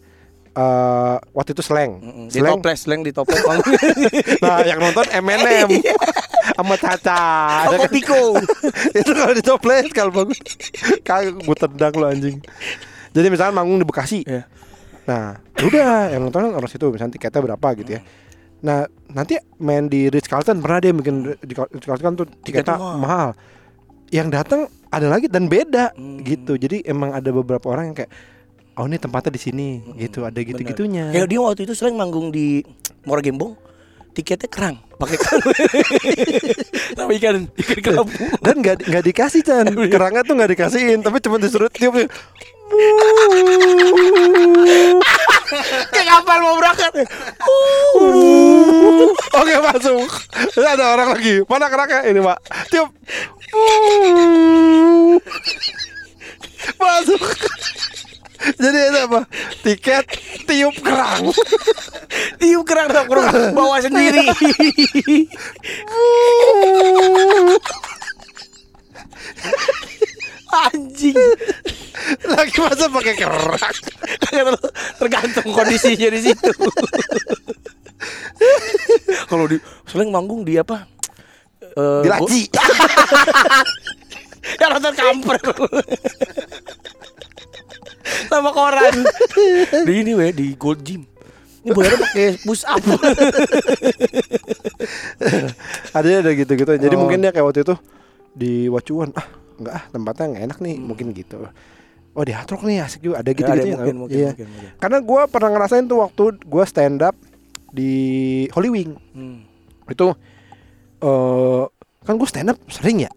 eh waktu itu slang, Mm-mm. Di slang. toples, leng di toples. Nah yang nonton Eminem sama Caca. Kan? Piko? itu kalau ditoples kalau bagus kagak gue tendang lo anjing jadi misalnya manggung di Bekasi Iya. nah udah yang nonton orang situ misalnya tiketnya berapa gitu ya nah nanti main di Ritz Carlton pernah dia bikin di Ritz Carlton tuh tiketnya Tiketnya mahal. mahal yang datang ada lagi dan beda Hmm. gitu jadi emang ada beberapa orang yang kayak oh ini tempatnya di sini gitu ada gitu gitunya Ya dia waktu itu sering manggung di Muara Gembong. Tiketnya kerang, pakai kerang. Sama ikan, ikan kerapu. dan nggak nggak dikasih Chan kerangnya tuh nggak dikasihin tapi cuma disuruh tiup Kayak kapal mau berangkat. Oke masuk. Ada orang lagi. Mana keraknya? Ini pak. Tiup. masuk. Jadi itu apa? Tiket tiup kerang. Tiup kerang nongkrong bawa sendiri. Anjing. Lagi masa pakai kerang. Tergantung kondisinya di situ. Kalau di sering manggung di apa? Eh, Di laci. Ya nonton kamper Sama koran Di ini weh Di Gold Gym Ini bayarnya pakai push up ada ada gitu-gitu. Jadi Oh. mungkin dia kayak waktu itu di Wacuan. Ah, enggak ah tempatnya nggak enak nih. Mungkin gitu. Oh di Hard Rock nih asik juga. Ada Ya, gitu-gitu ada ya. mungkin, mungkin, Iya. mungkin, mungkin. Karena gue pernah ngerasain tuh waktu gue stand up di Holy Wing. Hmm. itu eh kan gue stand up sering ya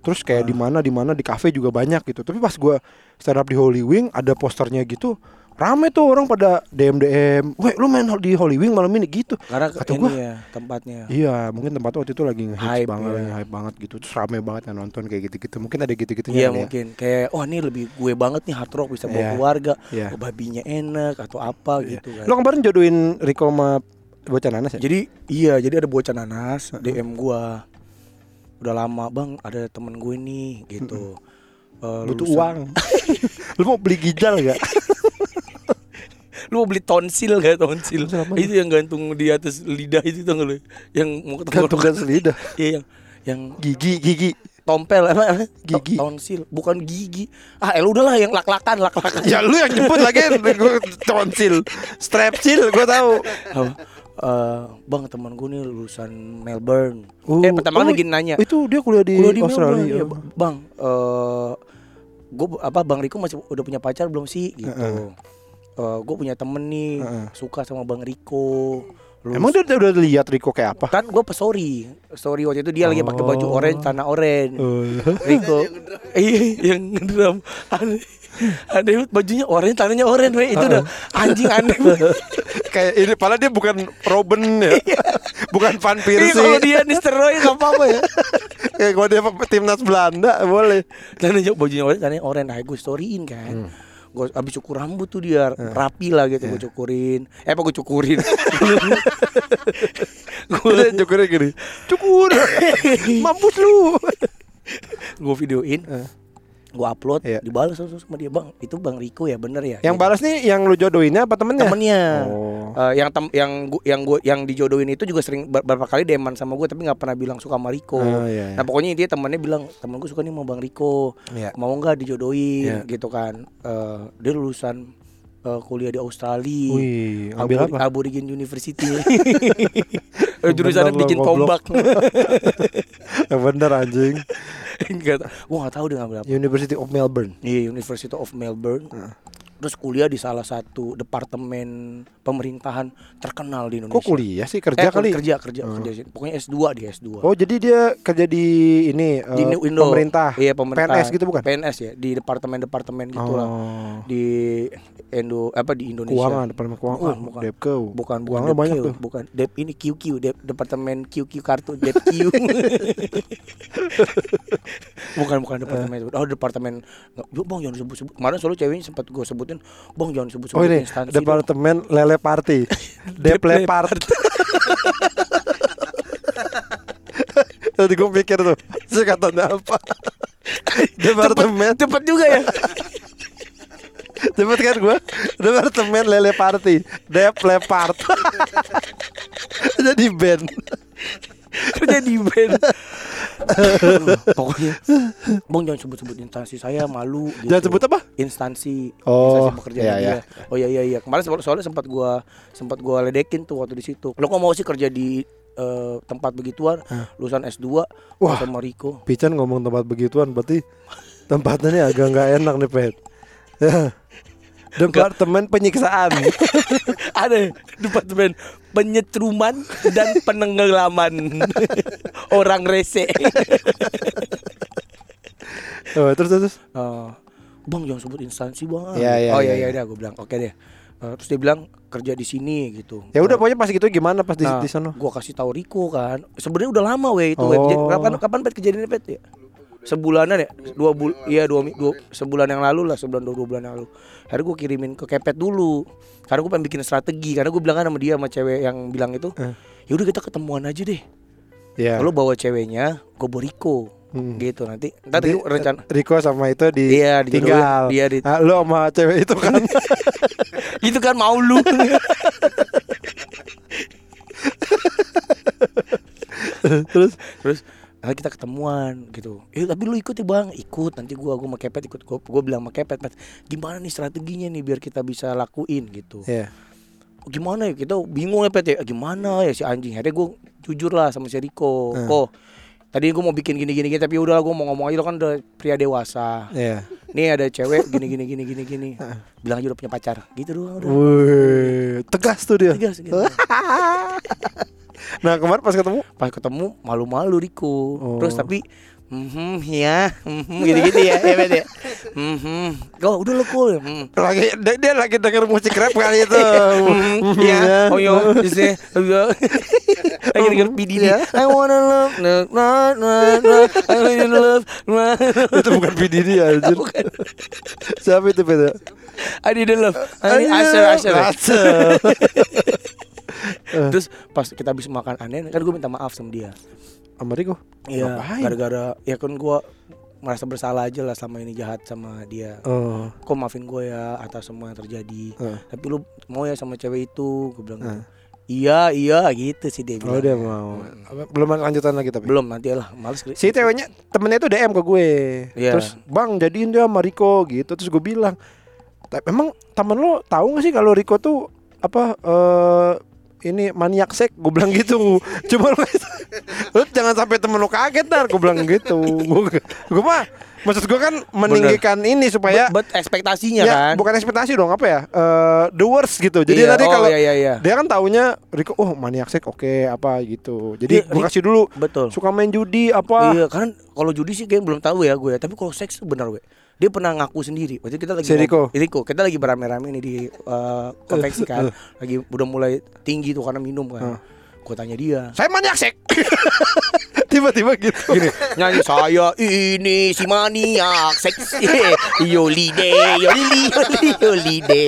Terus kayak di mana di mana di kafe juga banyak gitu. Tapi pas gua stand up di Holy Wing ada posternya gitu. Rame tuh orang pada DM DM. Weh, lu main di Holy Wing malam ini gitu. Karena Kata ini gua, ya tempatnya. Iya, mungkin tempat waktu itu lagi Hype, banget, ya. lagi hype banget gitu. Terus rame banget yang nonton kayak gitu-gitu. Mungkin ada gitu-gitunya. Iya ya. mungkin kayak oh ini lebih gue banget nih hard rock bisa bawa Iya. keluarga, Iya. oh, babinya enak atau apa gitu kan. Lo kemarin jodohin Rico sama bocah nanas ya? Jadi iya jadi ada bocah nanas DM gua udah lama bang ada temen gue nih gitu. Eh, Butuh lulusan- uang. lu mau beli ginjal gak? Lu mau beli tonsil gak tonsil? Itu yang gantung di atas lidah itu tuh lu? Yang mau ketemu Gantungan lidah. Iya yang yang Gigi, gigi. tompel apa, Gigi. tonsil bukan gigi ah el udahlah yang lak-lakan lak-lakan Ya lu yang nyebut lagi tonsil, strepsil, gua tahu. Apa? Eh, bang teman gue nih lulusan Melbourne Oh, eh pertama oh, lagi nanya Itu dia kuliah di, Kuliah di Australia. Melbourne, iya, bang eh gue apa bang Riko masih udah punya pacar belum sih? Gitu. Gue punya temen nih Heeh. suka sama bang Riko. Lulus- Emang dia udah, udah lihat Rico kayak apa? kan gue pe story story waktu itu dia lagi pakai baju Oh. orange tanah orange. Oh. Riko. Iya yang ngedram aneh. Aneh bajunya orange tanahnya orange we. itu udah anjing aneh kayak ini padahal dia bukan Robin ya. Bukan Van Iya kalau Persie. dia Mister Roy nggak apa-apa ya kayak kalau dia timnas Belanda boleh. Tanahnya bajunya orange, tanahnya orange. Nah, gue storyin kan. Gue abis cukur rambut tuh dia rapi lah gitu gue cukurin. Eh apa gue cukurin? gue Dia cukurnya gini. Cukur. Mampus lu. gue videoin, gue upload, Iya. dibalas langsung sama dia bang. Itu bang Riko ya bener ya. Yang Gitu. balas nih yang lu jodohinnya apa temennya? temennya. Oh. Eh, yang tem yang gua, yang gua yang dijodohin itu juga sering ber- beberapa kali deman sama gue tapi nggak pernah bilang suka sama Riko. Oh, iya, iya. Nah pokoknya dia temennya bilang temen gue suka nih sama bang Riko. Iya. mau nggak dijodohin Iya. gitu kan Eh, dia lulusan eh, kuliah di Australia Wih, ambil Abori- apa? Aborigin University. Eh, jurusannya bikin tombak Yang bener anjing. Enggak, gua nggak tahu dia ngambil apa. University of Melbourne. Iya, University of Melbourne terus kuliah di salah satu departemen pemerintahan terkenal di Indonesia Kok kuliah sih kerja Eh, kali? kerja kerja kerja sih. pokoknya S2 di S2 Oh jadi dia kerja di ini eh, di Indo pemerintah. iya pemerintah PNS gitu bukan? PNS ya di departemen-departemen gitulah Oh. di Indo apa di Indonesia Keuangan, departemen keuangan. Bukan, Oh, bukan. Depko. bukan bukan Keuangan Dep banyak tuh. bukan Dep ini QQ Dep departemen QQ kartu Dep Q bukan bukan departemen. Oh departemen. Yuk bang jangan sebut sebut kemarin soalnya ceweknya sempat gue sebutin bang jangan sebut sebut Oh ini instansi dong." departemen lele party. Dep lepart. Tadi gue pikir tuh singkatannya apa? departemen. cepet juga ya? Cepet kan gue departemen lele party. Dep lepart jadi band kerja di band pokoknya bang jangan sebut sebut instansi saya malu gitu. jangan sebut apa instansi Oh, instansi pekerjaan iya, dia. iya. Oh iya iya iya. Kemarin soal- soalnya sempat gua sempat gua ledekin tuh waktu di situ. Lo kok mau sih kerja di eh, tempat begituan lulusan S2 Wah. sama Riko. Pican ngomong tempat begituan berarti tempatnya nih agak nggak enak nih pet ya departemen penyiksaan Ada departemen penyetruman dan penenggelaman orang rese. oh, terus terus Eh, bang jangan sebut instansi bang. Iya, iya, oh iya, iya iya iya. gue bilang oke deh. Eh, terus dia bilang kerja di sini gitu. ya udah pokoknya pas gitu gimana pas di Nah, di sana gua kasih tahu Riko kan. Sebenarnya udah lama weh itu. weh. Oh. Kapan kapan pet kejadiannya pet ya? Sebulanan ya? Dua bul iya dua, mi- dua sebulan yang lalu lah, sebulan dua, dua bulan yang lalu. Akhirnya gue kirimin ke Kepet dulu. Karena gue pengen bikin strategi. Karena gue bilang kan sama dia sama cewek yang bilang itu, Eh. ya udah kita ketemuan aja deh. ya Kalau bawa ceweknya, gue bawa Riko. Hmm. Gitu nanti. Nanti, rencana Riko sama itu di Iya, tinggal Dia di- Ah, lu sama cewek itu kan itu kan mau lu. terus Terus ah, kita ketemuan gitu. Eh tapi lu ikut ya bang, ikut. Nanti gua gua sama Kepet ikut. Gua, gua bilang sama Kepet, "Pet, gimana nih strateginya nih biar kita bisa lakuin gitu. ya "Oh, Gimana ya kita bingung ya Pet ya. Gimana ya si anjing. Akhirnya gua jujur lah sama si Riko. Hmm. Kok tadi gua mau bikin gini gini, gini tapi udah gua mau ngomong aja lo kan udah pria dewasa. ya Nih ada cewek gini gini gini gini gini. Bilang aja udah punya pacar. Gitu doang udah. Wih, tegas tuh dia. Tegas gitu. Nah kemarin pas ketemu Pas ketemu malu-malu Riko. Oh. Terus tapi Mhm, ya, mhm, gitu-gitu ya, ya ya. Mhm, oh udah lo cool. Mhm. Lagi dia, dia lagi denger musik rap kali itu. Mhm, ya, oh yo, bisa, yo. Lagi denger P Diddy. I wanna love, no, no, no, no, I wanna love, no. itu bukan P Diddy anjir. Siapa itu beda? I didn't love. I need Usher, Usher. Usher. Terus pas kita habis makan aneh, kan gue minta maaf sama dia. Sama Riko. Iya, gara-gara ya kan gue merasa bersalah aja lah sama ini jahat sama dia. Oh. Kok maafin gue ya atas semua yang terjadi. Heeh. Tapi lu mau ya sama cewek itu, gue bilang. Heeh. Iya, iya gitu sih dia bilang. Oh dia mau. Apa, Belum lanjutan lagi tapi. Belum nanti lah, males kali. Si ceweknya temennya itu DM ke gue. Iya. Terus bang jadiin dia sama Riko gitu. Terus gue bilang, "Tapi emang temen lo tahu gak sih kalau Riko tuh apa eh ini maniak sek gue bilang gitu cuma lu, lu jangan sampai temen lu kaget dar gue bilang gitu gue gue mah maksud gue kan meninggikan ini supaya Bet, bet ekspektasinya ya kan. bukan ekspektasi dong apa ya eh the worst gitu jadi Iya, nanti oh, kalau iya, iya, iya. dia kan taunya Riko oh maniak sek oke apa gitu jadi Iya, gue kasih dulu Betul. suka main judi apa Iya, kan kalau judi sih kayak belum tahu ya gue. Tapi kalau seks benar gue. Dia pernah ngaku sendiri. Waktu kita lagi Si Riko? Riko, kita lagi beramai-ramai nih di uh, konveksi kan. lagi udah mulai tinggi tuh karena minum kan. Gue tanya dia. saya maniak sek tiba-tiba gitu Gini, nyanyi saya ini si maniak seksi Yolide, yoli, yoli, yolide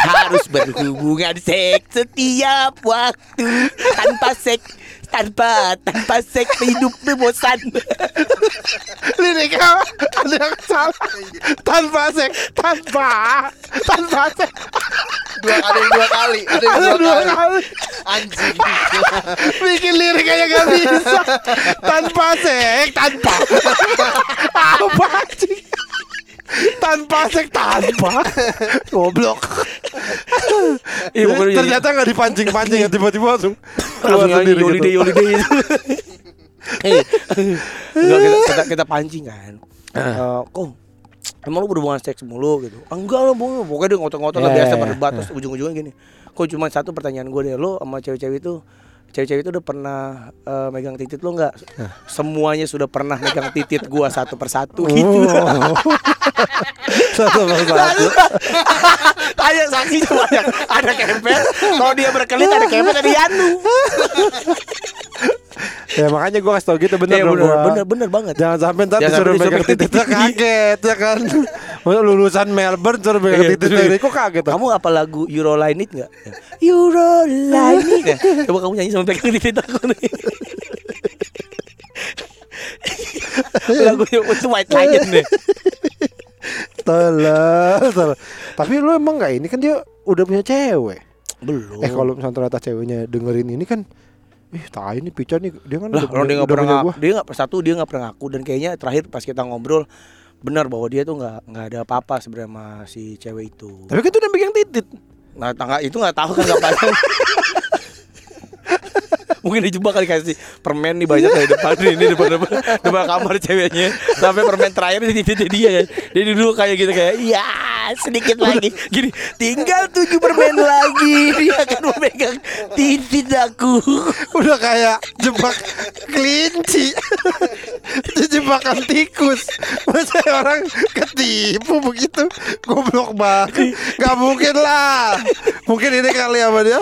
Harus berhubungan seks setiap waktu Tanpa seks, tanpa, tanpa seks hidupnya bosan liriknya ada yang salah. Tanpa sek tanpa. Tanpa sek. Dua ada yang dua kali, ada yang ada dua, dua kali. kali. Anjing. bikin lirik aja gak bisa. Tanpa sek tanpa. Apa sih tanpa sek tanpa. Goblok. Iya, ternyata nggak dipancing-pancing ya tiba-tiba langsung Langsung sendiri yolide, gitu. yolide Eh, enggak, kita, kita, kita pancing kan. Eh, Kok Emang lu berhubungan seks mulu? Gitu. "Ah, Enggak lah bu Pokoknya dia ngotot-ngotot lah Ya, biasa ya, berdebat Terus ujung-ujungnya gini. Kok cuma satu pertanyaan gue deh Lo sama cewek-cewek itu Cewek-cewek itu udah pernah eh, megang titit lo nggak? Semuanya sudah pernah megang titit gua satu persatu gitu. Oh. satu persatu Tanya saksinya banyak. Ada kempet, kalau dia berkelit ada kempet ada Yanu. ya makanya gue kasih tau gitu bener dong bener, bener, bener banget. Jangan sampai ntar disuruh megang titik kaget ya kan. Lulusan Melbourne Iya, titik betul. dari kok kaget. Kamu apa lagu Euroline it nggak? Euroline it. Nah, Coba kamu nyanyi sama pegang titik aku nih. Lagunya itu White Lion nih. Tolong, tolong. Tapi lu emang nggak ini kan dia udah punya cewek. Belum. Eh kalau misalnya ternyata ceweknya dengerin ini kan Ih, tai nih pica nih dia kan lah udah, dia udah pernah ngaku, gua. dia nggak satu dia nggak pernah ngaku dan kayaknya terakhir pas kita ngobrol benar bahwa dia tuh nggak nggak ada apa-apa sebenarnya sama si cewek itu. Tapi kan itu udah pegang titit. Nah, tangga itu nggak tahu kan nggak pasang. Mungkin dijebak kali kasih permen nih banyak dari depan ini depan depan, depan kamar ceweknya sampai permen terakhir di titik dia kan. Dia duduk kayak gitu kayak iya sedikit lagi gini tinggal tujuh permen lagi dia akan memegang titik aku Udah kayak jebak kelinci. Itu jebakan tikus. Masa orang ketipu begitu? Goblok banget. Gak mungkin lah. Mungkin ini kali apa dia?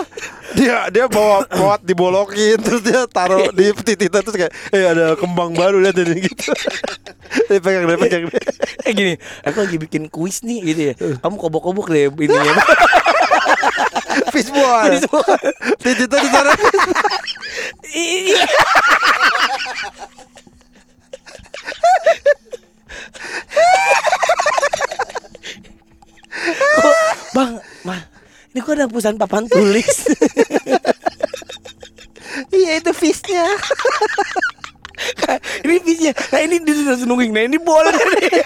Dia dia bawa pot dibolokin terus dia taruh di tititan terus kayak eh ada kembang baru lihat ini gitu. Dia pegang dia pegang dia. Eh gini, aku lagi bikin kuis nih gitu ya. Kamu kobok-kobok deh ininya. Fishball. Tititan ditaruh. Iya. Kok, bang, mah, ini kok ada pesan papan tulis. Iya itu fishnya. ini fishnya, nah ini dia sudah nungging, nah ini bolnya nih.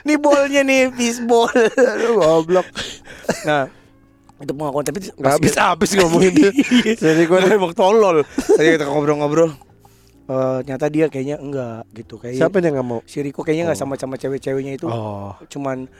Ini bolnya nih, fish ball. Aduh goblok. Nah, itu pengakuan tapi Gak habis habis ngomongin dia. Jadi gue Gue emang tolol. Tadi kita ngobrol-ngobrol. Eh, ternyata dia kayaknya enggak gitu kayak siapa yang nggak mau? si Riko kayaknya nggak sama sama cewek-ceweknya itu Oh. cuman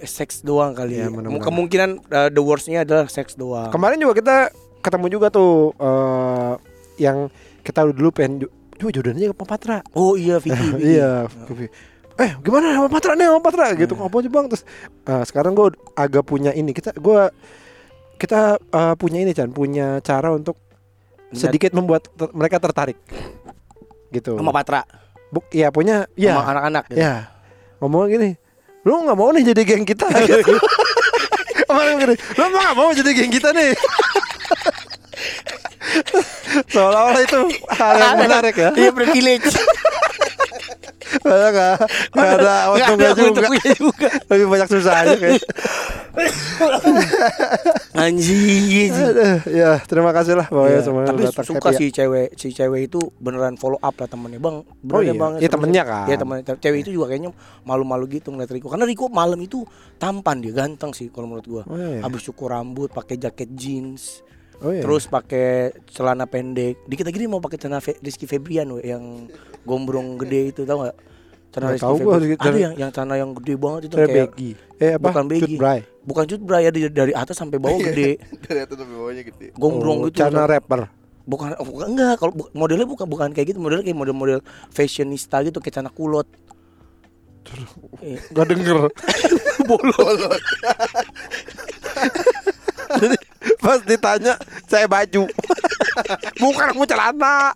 seks doang kali ya. benar-benar. Kemungkinan eh, the worstnya adalah seks doang. Kemarin juga kita ketemu juga tuh eh yang kita dulu pengen Coba jodohnya ke Patra Oh iya Vicky. Iya Vicky. Eh gimana sama Patra nih sama Patra gitu Hmm. Apa aja bang Terus eh, sekarang gue agak punya ini Kita gua kita eh, punya ini Chan Punya cara untuk sedikit membuat ter- mereka tertarik Gitu sama Patra, Buk, Iya punya sama Iya anak-anak gitu. Ya Ngomong gini Lu gak mau nih jadi geng kita gitu. Kemarin gini Lu mau gak mau jadi geng kita nih Seolah-olah itu hal yang menarik ya Iya privilege. Padahal gak, gak ada untungnya juga juga. Lebih banyak susahnya kayak Anjing. Ya terima kasih lah Pokoknya Iya, semuanya tapi datang suka happy ya. si cewek si cewek itu beneran follow up lah temennya bang beneran iya? bang Iya, temennya kan. Iya temennya cewek itu juga kayaknya malu-malu gitu ngeliat Riko karena Riko malam itu tampan dia ganteng sih kalau menurut gua Oh, iya. habis cukur rambut pakai jaket jeans Oh, iya. terus pakai celana pendek dikit lagi dia mau pakai celana Fe- Rizky Febrian we, yang gombrong gede itu tau gak celana Rizky tahu gua, Febrian Rizky- ada yang yang celana yang gede banget itu kayak Becky Eh apa? bukan Becky. Cut Bray. bukan cut bra ya dari, dari atas sampai bawah gede Dari atas sampai bawahnya gede. gombrong Oh, gitu Celana rapper bukan oh, bukan enggak kalau bu- modelnya bukan bukan kayak gitu modelnya kayak model-model fashionista gitu kayak celana kulot Iya. Gak denger bolot Pas ditanya Saya baju. Bukan aku celana.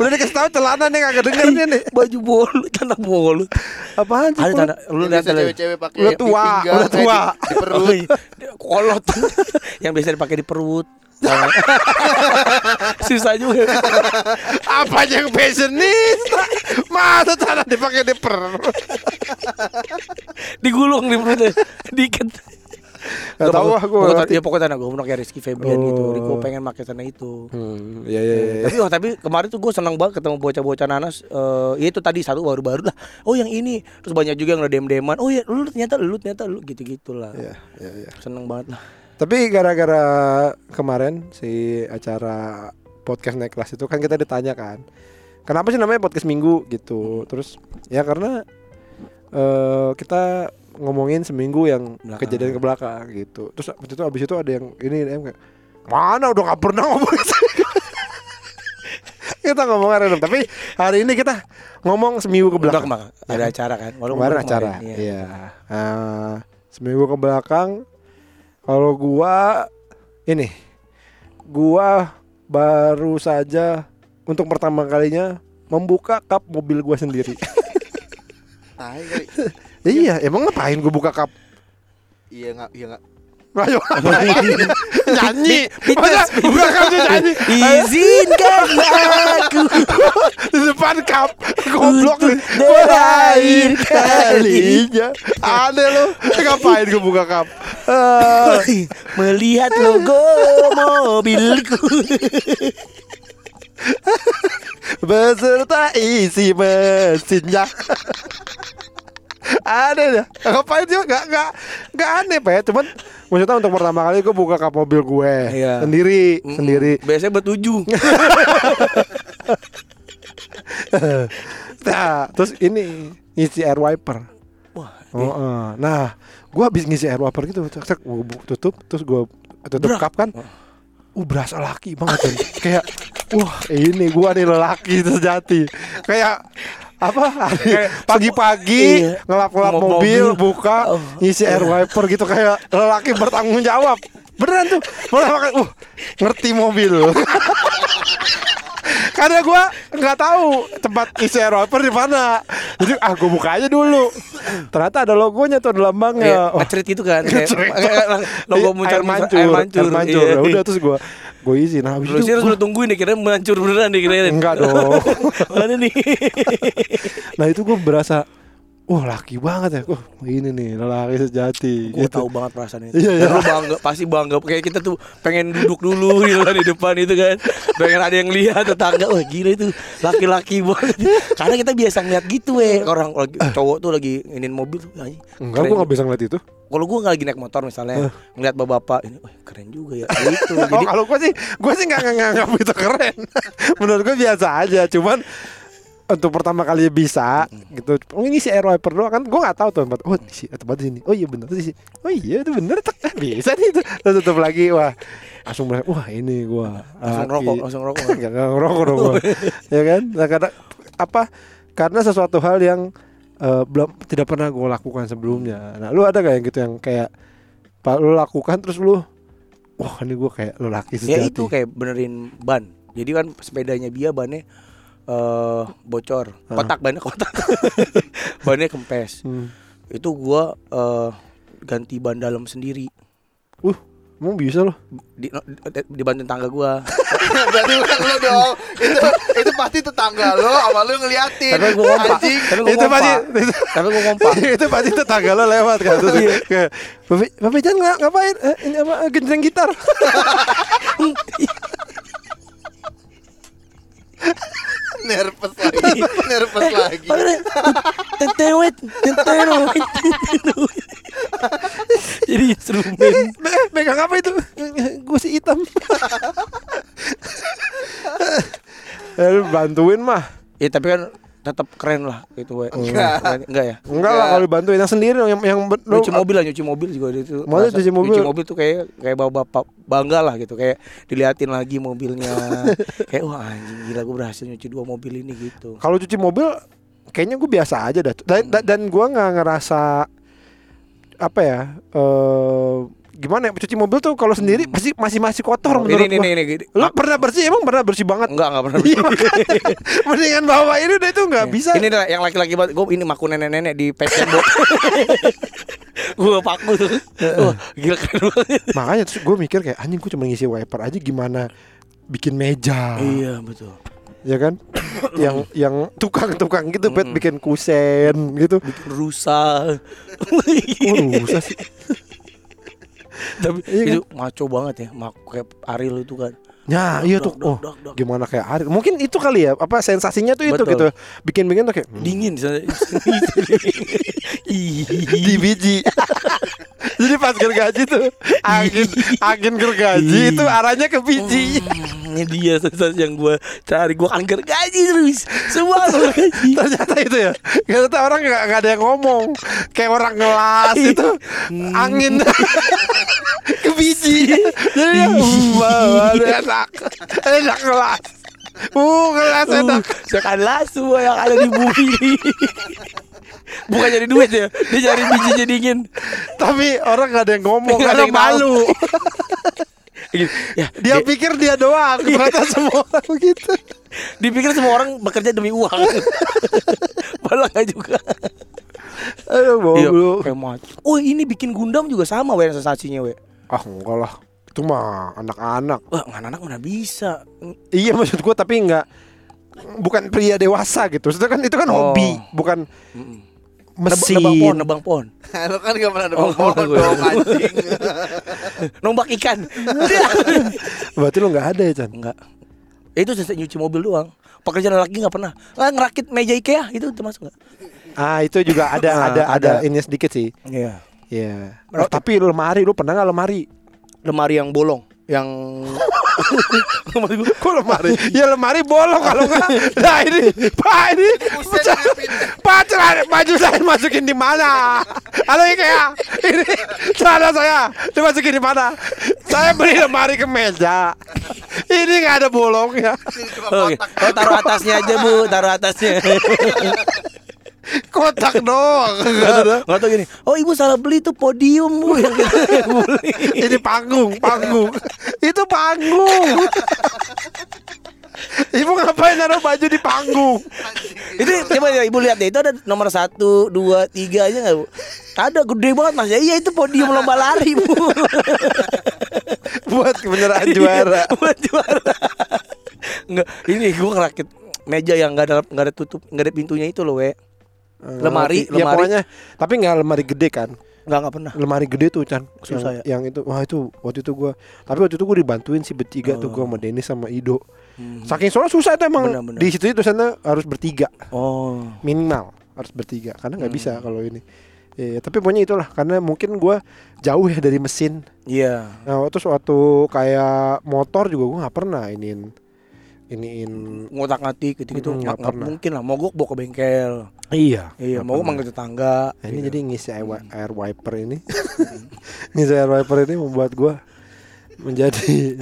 Udah dikasih tahu celana nih Gak denger nih nih. Baju bolot celana bolot Apaan sih ada celana. Lu lihat cewek-cewek pakai Udah di tua, pinggang, udah eh, tua. di, di perut. Oh, iya. kolot. Yang biasa dipakai di perut. Susah juga. Apa yang fashionista? Masa celana dipakai di perut? Digulung di perutnya dikit Gak tau lah gue ya pokoknya tanah gue kayak Rizky Febian gitu. Oh. Riko pengen pakai tanah itu. Hmm, iya iya iya. tapi oh, tapi kemarin tuh gue seneng banget ketemu bocah-bocah nanas. Eh ya itu tadi satu baru-baru lah. Oh yang ini. Terus banyak juga yang udah dem-deman oh ya lu ternyata lu ternyata lu gitu-gitu lah. Iya, iya, iya. seneng banget lah. Tapi gara-gara kemarin si acara podcast naik kelas itu kan kita ditanya kan, kenapa sih namanya podcast minggu? gitu? Terus ya karena eh kita ngomongin seminggu yang Belakang. kejadian ke belakang gitu. Terus abis itu abis itu ada yang ini em kayak mana udah gak pernah ngomongin kita ngomong random tapi hari ini kita ngomong seminggu ke udah belakang ke mana ada acara kan Walaupun kemarin acara iya. iya Nah, seminggu ke belakang kalau gua ini gua baru saja untuk pertama kalinya membuka kap mobil gua sendiri. iya emang ngapain gua buka kap? Iya enggak iya enggak. Ayo nyanyi. Masa buka kap tuh nyanyi? Izinkan aku. Di depan kap. Goblok nih. Terakhir kalinya aneh lo ngapain gua buka kap? Melihat logo mobilku. Beserta isi mesinnya aneh ya ngapain sih? Nggak nggak nggak aneh pak ya. Cuman maksudnya untuk pertama kali gue buka kap mobil gue Iya. sendiri sendiri. Biasanya bertujuh. Nah terus ini ngisi air wiper. Wah oh, eh. nah gue habis ngisi air wiper gitu cek gue tutup terus gue tutup Brak. kap kan. Uh berasa laki banget kan kayak wah ini gua nih lelaki sejati. Kayak apa? Pagi-pagi Iya. ngelap-ngelap mobil, mobil. buka Oh, ngisi air wiper gitu kayak lelaki bertanggung jawab. Beneran tuh. Kali uh ngerti mobil karena gua nggak tahu tempat isi air wiper di mana. Jadi ah gua buka aja dulu. Ternyata ada logonya tuh ada lambangnya. Iya, Wah, ngecerit itu kan. Kayak logo Iya, muncul air mancur, air mancur, air mancur. Iya. Ya udah terus gua gua isi nah habis Lu itu harus tungguin deh kira melancur beneran deh kira enggak dong. Mana nih? nah itu gua berasa wah laki banget ya uh ini nih lelaki sejati Gue Gitu. tahu banget perasaan itu. Iya, iya. Lu bangga, pasti bangga. Kayak kita tuh pengen duduk dulu gitu kan di depan itu kan. Pengen ada yang lihat tetangga. Wah gila itu laki-laki banget. Karena kita biasa ngeliat gitu eh. Orang lagi cowok tuh lagi inin mobil tuh. enggak gua nggak bisa ngeliat itu Kalau gue nggak lagi naik motor misalnya, ngeliat bapak-bapak ini, wah keren juga ya. Gitu. oh Jadi kalau gua sih gua sih nggak nggak nganggap itu keren menurut gua biasa aja cuman untuk pertama kali bisa gitu. Oh ini si air wiper doang kan gue nggak tahu tuh tempat. Oh si tempat di sini. Oh iya bener sih oh iya itu bener tak bisa nih itu. Terus tutup lagi wah. Langsung mulai wah ini gue Langsung rokok, langsung rokok. nggak nggak ngerokok dong ya kan? Nah, karena apa? Karena sesuatu hal yang eh, belum tidak pernah gue lakukan sebelumnya. Nah lu ada gak yang gitu yang kayak pak lu lakukan terus lu wah ini gue kayak lu laki Ya sejati. itu kayak benerin ban. Jadi kan sepedanya dia bannya eh bocor. Kotak bannya kotak. bannya kempes. Hmm. Itu gua eh ganti ban dalam sendiri. uh emang bisa loh Di, dibantuin tangga gua. Berarti bukan lu dong. Itu itu pasti tetangga lu sama lu ngeliatin. Tapi gua. Anjing. Tapi gua itu pasti Tapi gua ngompak. itu pasti tetangga lo lewat kan terus kayak Bapak Bapak Jan nggak ngapain eh, ini apa eh, genjreng gitar Nervous lagi. Nervous lagi. Tentewet, tentewet. Jadi instrumen. megang apa itu gue si hitam eh, bantuin mah Ya tapi kan tetap keren lah itu we. Enggak. Enggak ya? enggak lah kalau dibantuin yang sendiri dong, yang yang nyuci mobil lah nyuci mobil juga itu cuci mobil? nyuci mobil tuh kayak kayak bawa bapak bangga lah gitu kayak diliatin lagi mobilnya kayak wah anjing gila gue berhasil nyuci dua mobil ini gitu kalau cuci mobil kayaknya gue biasa aja dah dan dan, dan gue nggak ngerasa apa ya eh gimana ya cuci mobil tuh kalau sendiri pasti masih masih kotor Oh, menurut ini, gua. ini, ini, ini. lu pernah bersih? Emang pernah bersih banget? Enggak enggak pernah Iya, makanya. mendingan bawa ini udah itu nggak bisa. Ini dah yang laki-laki banget. Gue ini maku nenek-nenek di pet tembok gue paku tuh. Wah gila banget. Makanya terus gue mikir kayak anjing gue cuma ngisi wiper aja gimana bikin meja? Iya betul. Ya kan? Yang yang tukang-tukang gitu pet Mm. bikin kusen gitu. Bikin rusak oh rusak sih tapi Iya itu maco banget ya mak kayak Ariel itu kan ya iya tuh. Dok, dok, oh dok, dok. gimana kayak Arif mungkin itu kali ya apa sensasinya tuh itu Betul. gitu bikin-bikin tuh kayak hmm, dingin di biji. Jadi pas gergaji tuh angin angin gergaji itu arahnya ke biji. Hmm, ini dia sensasi yang gue cari. Gue kan gergaji terus. Semua gergaji. Ternyata itu ya ternyata orang nggak nggak ada yang ngomong. Kayak orang ngelas itu angin. Ke biji enak. Enak ngelas uh ngelas enak. sekarang semua yang ada di bumi bukan jadi duit ya dia cari bijinya dingin. Tapi orang nggak ada yang ngomong Nggak ada yang malu. Ya, dia dia, pikir dia doang ternyata semua orang begitu. Dipikir semua orang bekerja demi uang. Malah nggak juga? Aduh Iya, maco. Oh ini bikin Gundam juga sama we sensasinya we. ah enggak lah itu mah anak-anak Wah anak-anak mana bisa. Iya maksud gua tapi nggak bukan pria dewasa gitu. Itu kan itu kan Oh. hobi, bukan Mm-mm. mesin. Nebang pohon, nebang pohon. Lu kan gak pernah ada Oh, pohon gue. dong anjing. Nombak ikan. Berarti lo nggak ada ya Chan? Enggak. Itu selesai nyuci mobil doang. Pekerjaan laki nggak pernah. Ah, ngerakit meja IKEA itu termasuk nggak? Ah itu juga ada ada ada ada. ini sedikit sih. Iya. Iya. Oh, tapi lemari lu pernah nggak lemari? Lemari yang bolong, yang Lemari gua- Kok lemari? ya lemari bolong kalau nggak. Nah ini Pak ini Pak celana baju saya masukin di mana? Halo Ikea, ini celana saya dimasukin di mana? Saya beli lemari ke meja. Ini nggak ada bolongnya. Oke. Oh, taruh atasnya aja bu, taruh atasnya. Kotak doang. Nggak tahu gini. Oh ibu salah beli tuh podium bu yang kita yang beli. Ini panggung, panggung. Itu panggung. Ibu ngapain naruh baju di panggung? itu coba ya ibu lihat deh itu ada nomor satu dua tiga aja nggak bu ada gede banget mas ya iya itu podium lomba lari bu Buat kebenaran juara. buat juara nggak ini gua ngerakit meja yang nggak ada nggak ada tutup nggak ada pintunya itu loh we Lemari, ya, lemari. pokoknya tapi nggak lemari gede kan? Nggak nggak pernah. Lemari gede tuh Chan. Susah yang, yang itu wah itu waktu itu gua tapi waktu itu gua dibantuin sih bertiga tuh gua sama Dennis sama Ido. Hmm. saking soalnya susah itu emang. Benar, benar. di situ itu sana harus bertiga. Oh. Minimal harus bertiga. Karena nggak Hmm. bisa kalau ini. Iya, tapi pokoknya itulah karena mungkin gua jauh ya dari mesin. Iya. Nah, terus waktu kayak motor juga gua nggak pernah iniin iniin ngotak ngatik gitu gitu nggak nggak pernah. mungkin lah mogok bawa ke bengkel iya iya pernah. manggil tetangga Nah, ini gitu. jadi ngisi air, air wiper ini ngisi air wiper ini membuat gua menjadi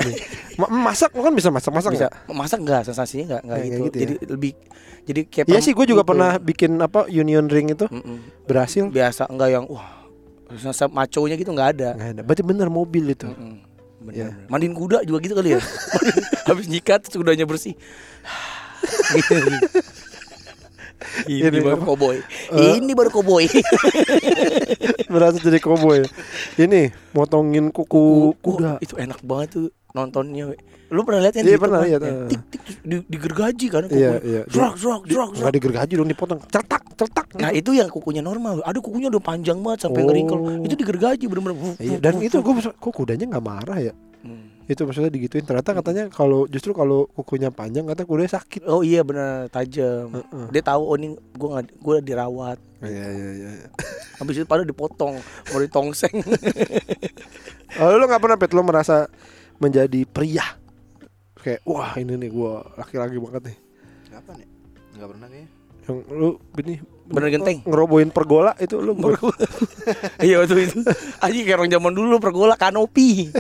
masak kan bisa masak masak bisa nggak? masak nggak sensasinya nggak nggak Nggak gitu. gitu ya? jadi lebih jadi kayak Iya sih gue juga gitu. pernah bikin apa union ring itu Mm-mm. berhasil biasa enggak yang wah maconya gitu nggak ada nggak ada berarti bener mobil itu. Bener, Iya. bener. mandiin kuda juga gitu kali ya habis nyikat kudanya bersih Gitu. ini, Ini baru koboi Eh. ini baru koboi berasa jadi cowboy ini motongin kuku kuda itu enak banget tuh nontonnya lu pernah lihat kan Iya, di pernah lihat, eh. tik tik di, digergaji kan Iya, kukunya. iya. Zrak, zrak, zrak, nggak zrak. digergaji dong dipotong cetak cetak Nah itu yang kukunya normal Aduh kukunya udah panjang banget sampai Oh. ngeringkel Itu digergaji bener-bener Wuf, Iya, dan itu gue kok kudanya nggak marah ya. Itu maksudnya digituin. Ternyata katanya kalau justru kalau kukunya panjang kata kudanya sakit. Oh iya bener tajam. Heeh. Dia tahu oh ini gue nggak gue dirawat. Iya iya iya. Habis itu padahal dipotong Mau ditongseng. Oh, lo nggak pernah pet lo merasa menjadi pria kayak wah ini nih gue laki-laki banget nih. Kapan ya? Enggak pernah kayaknya. yang lu ini Bener genteng. ngerobohin pergola itu lu Iya waktu itu Aji kayak orang zaman dulu pergola kanopi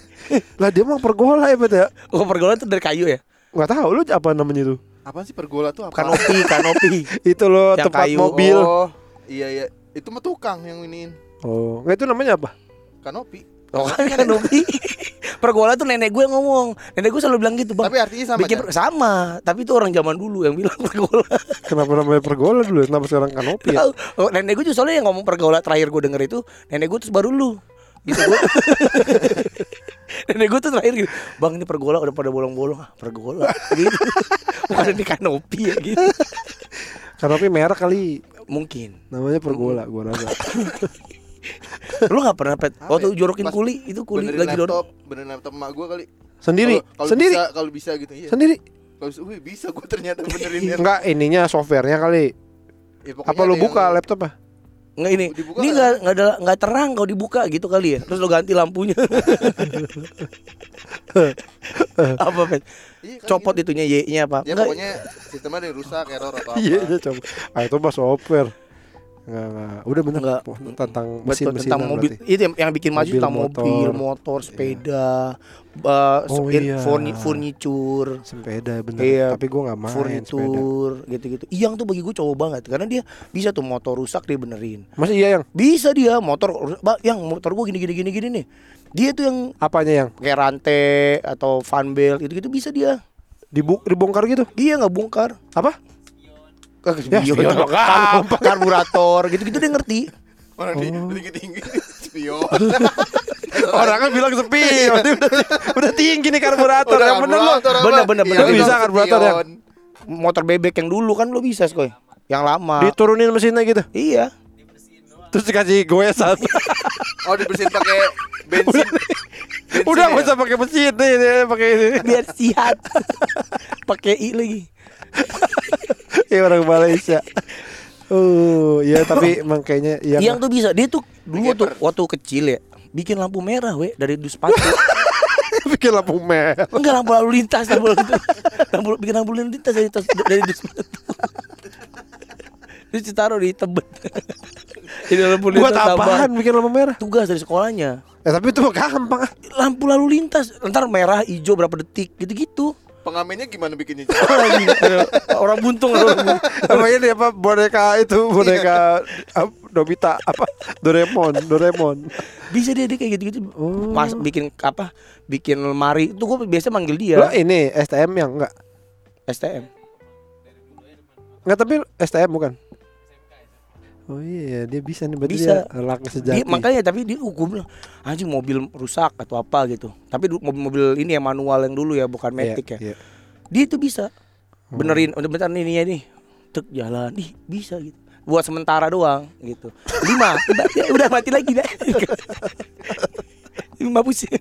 lah dia mah pergola ya pet ya Oh pergola itu dari kayu ya nggak tahu lu apa namanya itu Apaan sih pergola tuh apa? Kanopi Kanopi itu lo Yang tempat kayu. mobil Oh, iya iya. Itu mah tukang yang iniin. oh nggak itu namanya apa Kanopi. Oh. Kan kanopi Pergola tuh nenek gue yang ngomong. Nenek gue selalu bilang gitu bang Tapi artinya sama Bikin kan? sama Tapi itu orang zaman dulu yang bilang pergola kenapa namanya pergola dulu kenapa sekarang kanopi ya. Oh, nenek gue juga soalnya yang ngomong pergaulan terakhir gue denger itu nenek gue terus baru lu. Gitu gue nenek gue tuh terakhir gitu bang ini pergola udah pada bolong-bolong. Ah pergola gitu. Bukan di kanopi ya gitu. Kanopi merah kali. Mungkin. Namanya pergola gua rasa lu nggak pernah pet waktu ya? jorokin Pas kuli itu kuli benerin lagi laptop, dorong. benerin laptop emak gua kali. sendiri? Kalau- kalau sendiri? bisa, kalau bisa gitu iya. sendiri? Kalau bisa, wih bisa gua ternyata benerin enggak ininya softwarenya kali. Ya, apa lu buka yang- laptop ah nggak ini. Dibuka ini kan? nggak nggak ada nggak terang kalau dibuka gitu kali ya. Terus lo ganti lampunya. Apa pet? Iya, kan copot gitu. itunya y nya apa Ya Nggak, pokoknya sistemnya ada yang rusak, error atau apa. iya iya coba ah itu mah software enggak enggak udah bener Enggak. Tentang mesin Betul, mesin tentang mobil. Itu yang, yang bikin maju tentang motor. mobil motor sepeda uh, Oh, iya. furni- furniture. Sepeda bener. Iya, tapi gua nggak main sepeda. furnitur gitu-gitu. Iyang tuh bagi gue cowok banget. Karena dia bisa tuh motor rusak dia benerin. Masih iya yang? Bisa dia motor yang motor gue gini gini gini gini nih. Dia tuh yang apanya yang? kayak rantai atau fan belt gitu gitu bisa dia. Dibu dibongkar gitu? Dia nggak bongkar apa Ya, spion, dong, kar- karburator gitu-gitu dia ngerti Orang di Oh. tinggi tinggi spion. orang kan bilang sepi udah, udah tinggi nih karburator Udah yang bener lo? Bener, bener, Iya, bener. itu Bisa karburator ya? spion. motor bebek yang dulu kan lo bisa skoy yang lama diturunin mesinnya gitu iya terus dikasih goesan Oh dibersihin pakai bensin. Bensin udah ya? nggak usah pakai mesin nih nih, pakai ini biar sihat pakai i lagi ya orang Malaysia. Oh ya tapi emang kayaknya iya yang tuh bisa dia tuh dulu tuh Gaper. waktu kecil ya bikin lampu merah we dari dus sepatu. Bikin lampu merah. Enggak lampu lalu lintas lampu lalu lintas. Lampu bikin lampu lalu lintas dari tas dari dus sepatu. Terus ditaruh di tebet. Di lampu buat lintas tambah. apaan bikin lampu merah? Tugas dari sekolahnya. Eh tapi itu gampang ah. lampu lalu lintas ntar merah hijau berapa detik gitu gitu Pengamennya gimana bikinnya? orang buntung namanya dia apa? Boneka itu boneka apa, Nobita apa? Doraemon Doraemon. Bisa dia, dia kayak gitu gitu Oh. mas bikin apa? Bikin lemari. Itu gue biasa manggil dia. Lo ini STM yang enggak? STM enggak tapi STM bukan Oh iya dia bisa nih berarti Bisa. dia laki sejati Dia, makanya tapi dia gue bilang anjing mobil rusak atau apa gitu. Tapi mobil-mobil ini ya manual yang dulu ya bukan Iya, matic ya. iya. Dia itu bisa benerin udah bentar nih ininya nih. Tek jalan. Ih, bisa gitu. Buat sementara doang gitu. Lima, udah, ya, udah mati lagi dah. Lima pusing.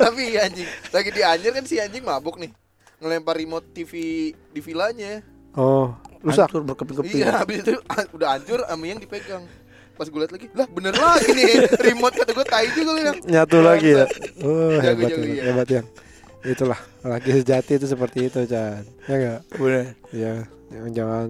Tapi anjing, lagi di Anyer kan si anjing mabuk nih. Ngelempar remote TV di villanya. Oh rusak Hancur berkeping-keping. Iya, habis itu ah, udah hancur sama yang dipegang. Pas gue liat lagi, lah bener lagi nih remote kata gue tai juga lu yang. nyatu lagi ya oh Jago, hebat jago, hebat, iya. hebat yang itulah laki sejati itu seperti itu Chan ya enggak Bener. ya jangan jangan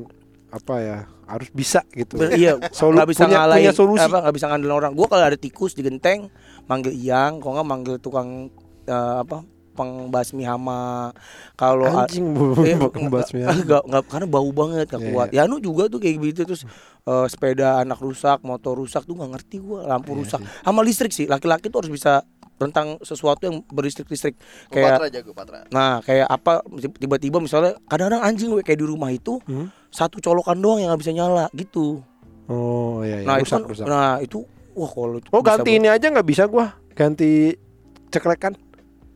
apa ya harus bisa gitu Bener, iya, Solu- nggak bisa punya- ngalahin punya solusi. apa nggak bisa ngandelin orang. Gua kalau ada tikus di genteng manggil Iyang, kalau nggak manggil tukang eh, apa pengbasmi hama. Kalau anjing bu Eh, pembasmi nggak- nggak- nggak, karena bau banget nggak Iya, kuat. Ya nu juga tuh kayak gitu terus eh, sepeda anak rusak, motor rusak tuh nggak ngerti gua, lampu Iya rusak. Sama listrik sih, laki-laki tuh harus bisa tentang sesuatu yang berlistrik-listrik kayak Patra jago Patra. Nah kayak apa tiba-tiba misalnya kadang-kadang anjing we, kayak di rumah itu Hmm? satu colokan doang yang nggak bisa nyala gitu. oh iya, iya. nah itu rusak kan, rusak nah itu wah kalau itu oh ganti ini aja nggak bisa gua ganti ceklekan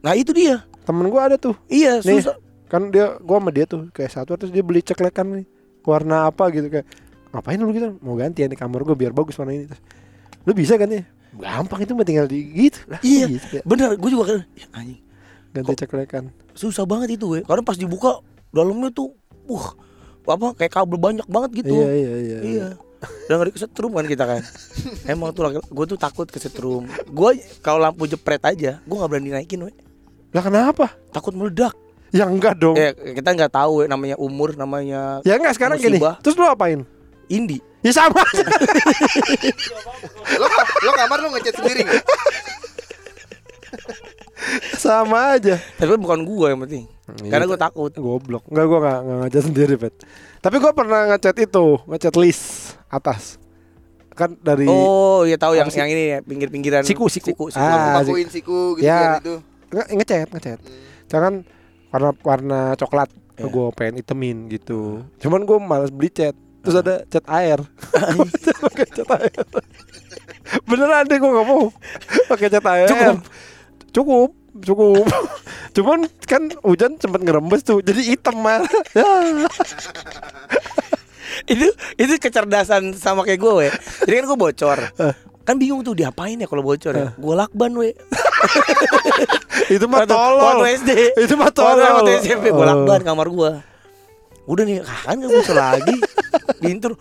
Nah itu dia. temen gua ada tuh Iya Nih. susah. kan dia gua sama dia tuh kayak satu terus dia beli ceklekan nih warna apa gitu kayak ngapain lu gitu mau ganti ya di kamar gua biar bagus warna ini terus lu bisa ganti gampang itu mah tinggal di gitu lah Iya. bisa. Bener, gue juga kan ya, anjing ganti ceklekan susah banget itu we. Karena pas dibuka dalamnya tuh, wah apa kayak kabel banyak banget gitu. iya iya iya, Iya. Udah ngeri kesetrum kan kita kan. Emang tuh gue tuh takut kesetrum. Gue kalau lampu jepret aja, gue nggak berani naikin we. Lah kenapa Takut meledak. ya enggak dong Eh kita nggak tahu we, namanya umur, namanya ya enggak sekarang gini musibah. terus lu apain Indi. ya sama aja. Lo lo kamar lo ngecat sendiri nggak? sama aja Tapi bukan gue yang penting. Karena gue takut. goblok enggak gua enggak enggak ngecat sendiri pet tapi gua pernah ngecat itu ngecat list atas kan dari Oh iya tahu yang sih? yang ini ya, pinggir-pinggiran Siku, siku. siku, siku. Ah, Pakuin siku gitu Ya. kan itu. Nggak ngecat ngecat jangan warna warna coklat Iya. gue pengen itemin gitu. Cuman gue malas beli cat terus ada cat air. Pakai cat air. Beneran deh gue nggak mau. Pakai cat air. Cukup? cukup cukup. Cuman kan hujan sempet ngerembes tuh jadi hitam mal itu itu kecerdasan sama kayak gue we. jadi kan gue bocor kan bingung tuh diapain ya kalau bocor ya? Gue lakban we. Itu mah tolol. Waktu SD itu mah tolol. Waktu SMP gue Oh. lakban kamar gue udah nih kan gak bocor lagi? Pintu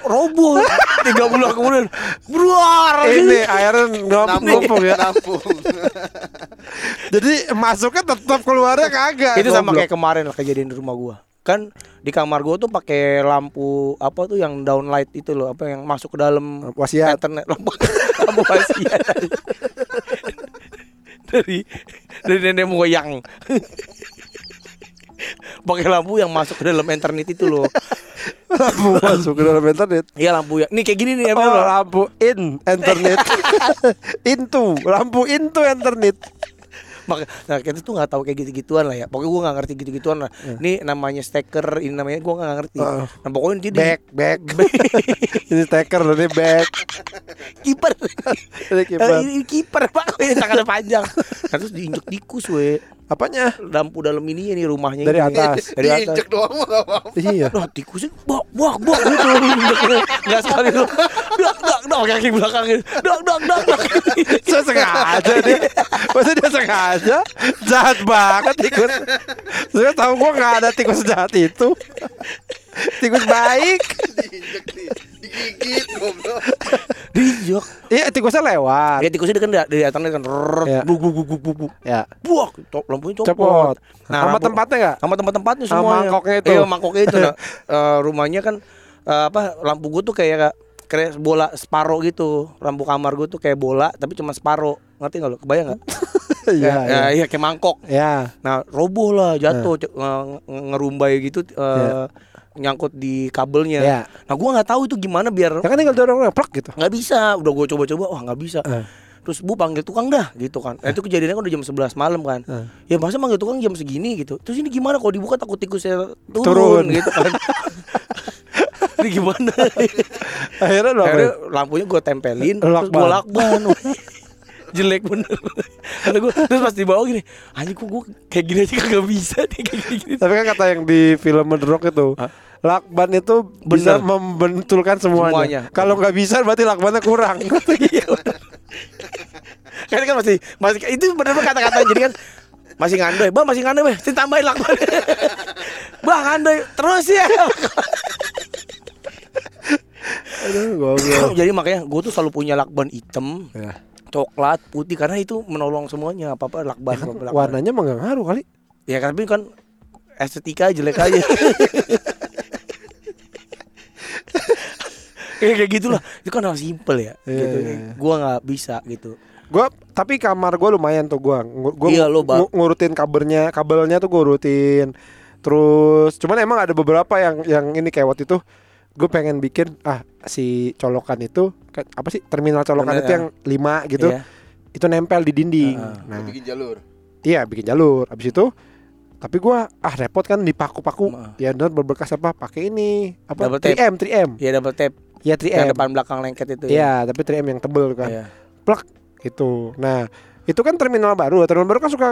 roboh tiga bulan kemudian bruar. Ini airnya Nampung. ya. Nampung. jadi masuknya tetap keluarnya kagak itu sama kayak kemarin lah kejadian di rumah gua kan di kamar gua tuh pakai lampu apa tuh yang downlight itu loh apa yang masuk ke dalam wasiat. internet lampu lampu wasiat. Dari dari nenek moyang. Pakai lampu yang masuk ke dalam internet itu loh. Lampu masuk ke dalam internet. Iya lampu ya. Nih kayak gini nih ya oh, lampu in internet. Into lampu into internet nah kita tuh nggak tahu kayak gitu-gituan lah ya. Pokoknya gua nggak ngerti gitu-gituan lah. Ini namanya steker ini namanya gua nggak ngerti. Heeh. nah pokoknya jadi back back. Ini steker loh ini back. Kiper. Ini kiper. Pak. Ini tangannya panjang? Nah, terus diinjek tikus we. Apanya? Lampu dalam ini nih rumahnya dari ini. atas dari atas. Diinjek doang gak apa-apa. iya. Nah tikusnya bak bak bak gitu. Nggak sekali lu. Dak dak dak kaki belakang Dak dak dak dak saya sengaja dia. Masa dia sengaja? Jahat banget tikus. Saya tahu gua nggak ada tikus jahat itu. Tikus baik. Diinjek di digigit goblok. Diinjek. Iya tikusnya lewat. Ya tikusnya kan dari atasnya kan Ya. Buk buk buk buk buk buk. Ya Buak Lampunya copot. Cepot Nah, sama tempatnya nggak? Sama tempat-tempatnya Sama semuanya. mangkoknya itu. Iya mangkoknya itu. Nah, eh, Rumahnya kan eh, Apa Lampu gue tuh kayak kayak bola separo gitu lampu kamar gue tuh kayak bola tapi cuma separo ngerti nggak lo kebayang nggak iya ya, iya iya kayak mangkok ya Nah, roboh lah jatuh nge- nge- ngerumbai gitu eh, Ya. nyangkut di kabelnya. ya Nah, gua nggak tahu itu gimana biar ya kan tinggal dorong plak gitu nggak bisa. Udah gua coba-coba, wah nggak bisa. Eh. Terus bu panggil tukang dah gitu kan. Nah, itu kejadiannya kan udah jam 11 malam kan. Ya masa manggil tukang jam segini gitu. Terus ini gimana kalau dibuka takut tikusnya turun, Turun. gitu kan. ini gimana? akhirnya Akhirnya lampunya gua tempelin terus gua lakban. jelek bener Kata gua, terus pas dibawa gini anjing kok gue kayak gini aja kagak bisa deh kayak gini Tapi kan kata yang di film The Rock itu Lakban itu bisa Bener. membentulkan semuanya, Semuanya. Kalau nggak bisa berarti lakbannya kurang Iya. Kan kan masih masih itu benar-benar kata-kata jadi kan masih ngandoi, bang masih ngandoi, bang, tambahin lakban. bang ngandoi terus ya. Aduh goblok jadi makanya gue tuh selalu punya lakban hitam, ya. coklat, putih karena itu menolong semuanya apa-apa lakban Ya kan lakban. warnanya mah ngaruh kali. Ya kan tapi kan estetika jelek aja. kayak kayak gitulah. Itu kan hal simpel ya. Iya, gitu. iya, iya. Gua nggak bisa gitu. Gua tapi kamar gua lumayan tuh gua. Ngu- Gua Iya, Bang. ngu- ngurutin kabelnya, kabelnya tuh gua urutin. Terus cuman emang ada beberapa yang yang ini kayak waktu itu gue pengen bikin ah si colokan itu kayak apa sih terminal colokan Terminal, itu yang lima gitu Iya. itu nempel di dinding. Heeh. Nah, Lu bikin jalur. iya bikin jalur. Abis itu tapi gua ah repot kan dipaku-paku. Heeh. Ya bener berbekas apa? Pakai ini apa? Double tape. 3M, 3M. Ya double tape Ya yang 3M. depan belakang lengket itu. Iya, tapi 3M yang tebel kan. Iya. Itu. Nah, itu kan terminal baru. Terminal baru kan suka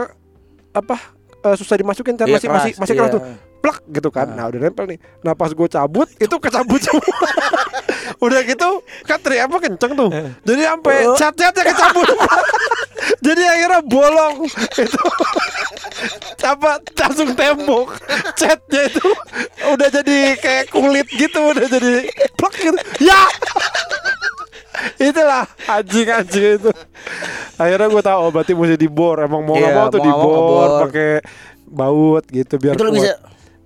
apa? eh, susah dimasukin kan Iya, masih masih masih keras iya. tuh. Plak gitu kan. Ah. Nah, udah nempel nih. Nah, pas gue cabut itu kecabut semua. udah gitu kan 3M -nya kenceng tuh. Jadi sampai Oh. cat-catnya kecabut. Jadi akhirnya bolong itu. apa langsung tembok catnya itu udah jadi kayak kulit gitu udah jadi plak gitu ya itulah anjing anjing itu akhirnya gue tahu oh berarti mesti dibor emang mau nggak Iya, mau tuh dibor pakai baut gitu biar Itu kuat. bisa.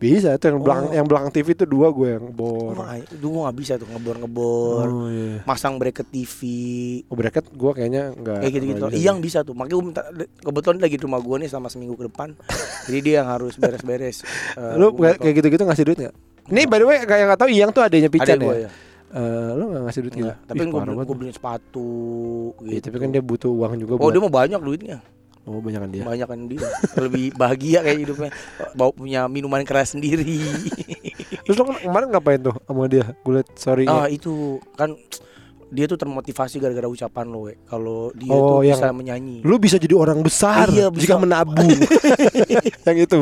Bisa itu yang belakang Oh. yang belakang TV itu dua gue yang bor Wah, itu gua nggak bisa tuh ngebor-ngebor. oh iya Masang bracket TV. oh bracket gue kayaknya enggak Kayak gitu-gitu. Iyang bisa tuh. Makanya gua minta kebetulan lagi di rumah gua nih selama seminggu ke depan. Jadi dia yang harus beres-beres. Eh, lu gua- kayak gitu-gitu ngasih duit nggak ini by the way kayak nggak tahu Iyang tuh adanya ada Pican gua ya ya. Eh, lu nggak ngasih duit gitu tapi gua, parah beli- gua beliin sepatu gitu. Iya, tapi kan dia butuh uang juga Oh, buat dia mau banyak duitnya. Oh, banyak kan dia. Banyak kan dia. Lebih bahagia kayak hidupnya. Bawa punya minuman keras sendiri. Terus lo kan kemarin ngapain tuh sama dia? Gue liat sorry ah, itu kan dia tuh termotivasi gara-gara ucapan lo, we. Kalau dia Oh, tuh yang- bisa menyanyi. Lu bisa jadi orang besar Iya, bisa. jika menabung. yang itu.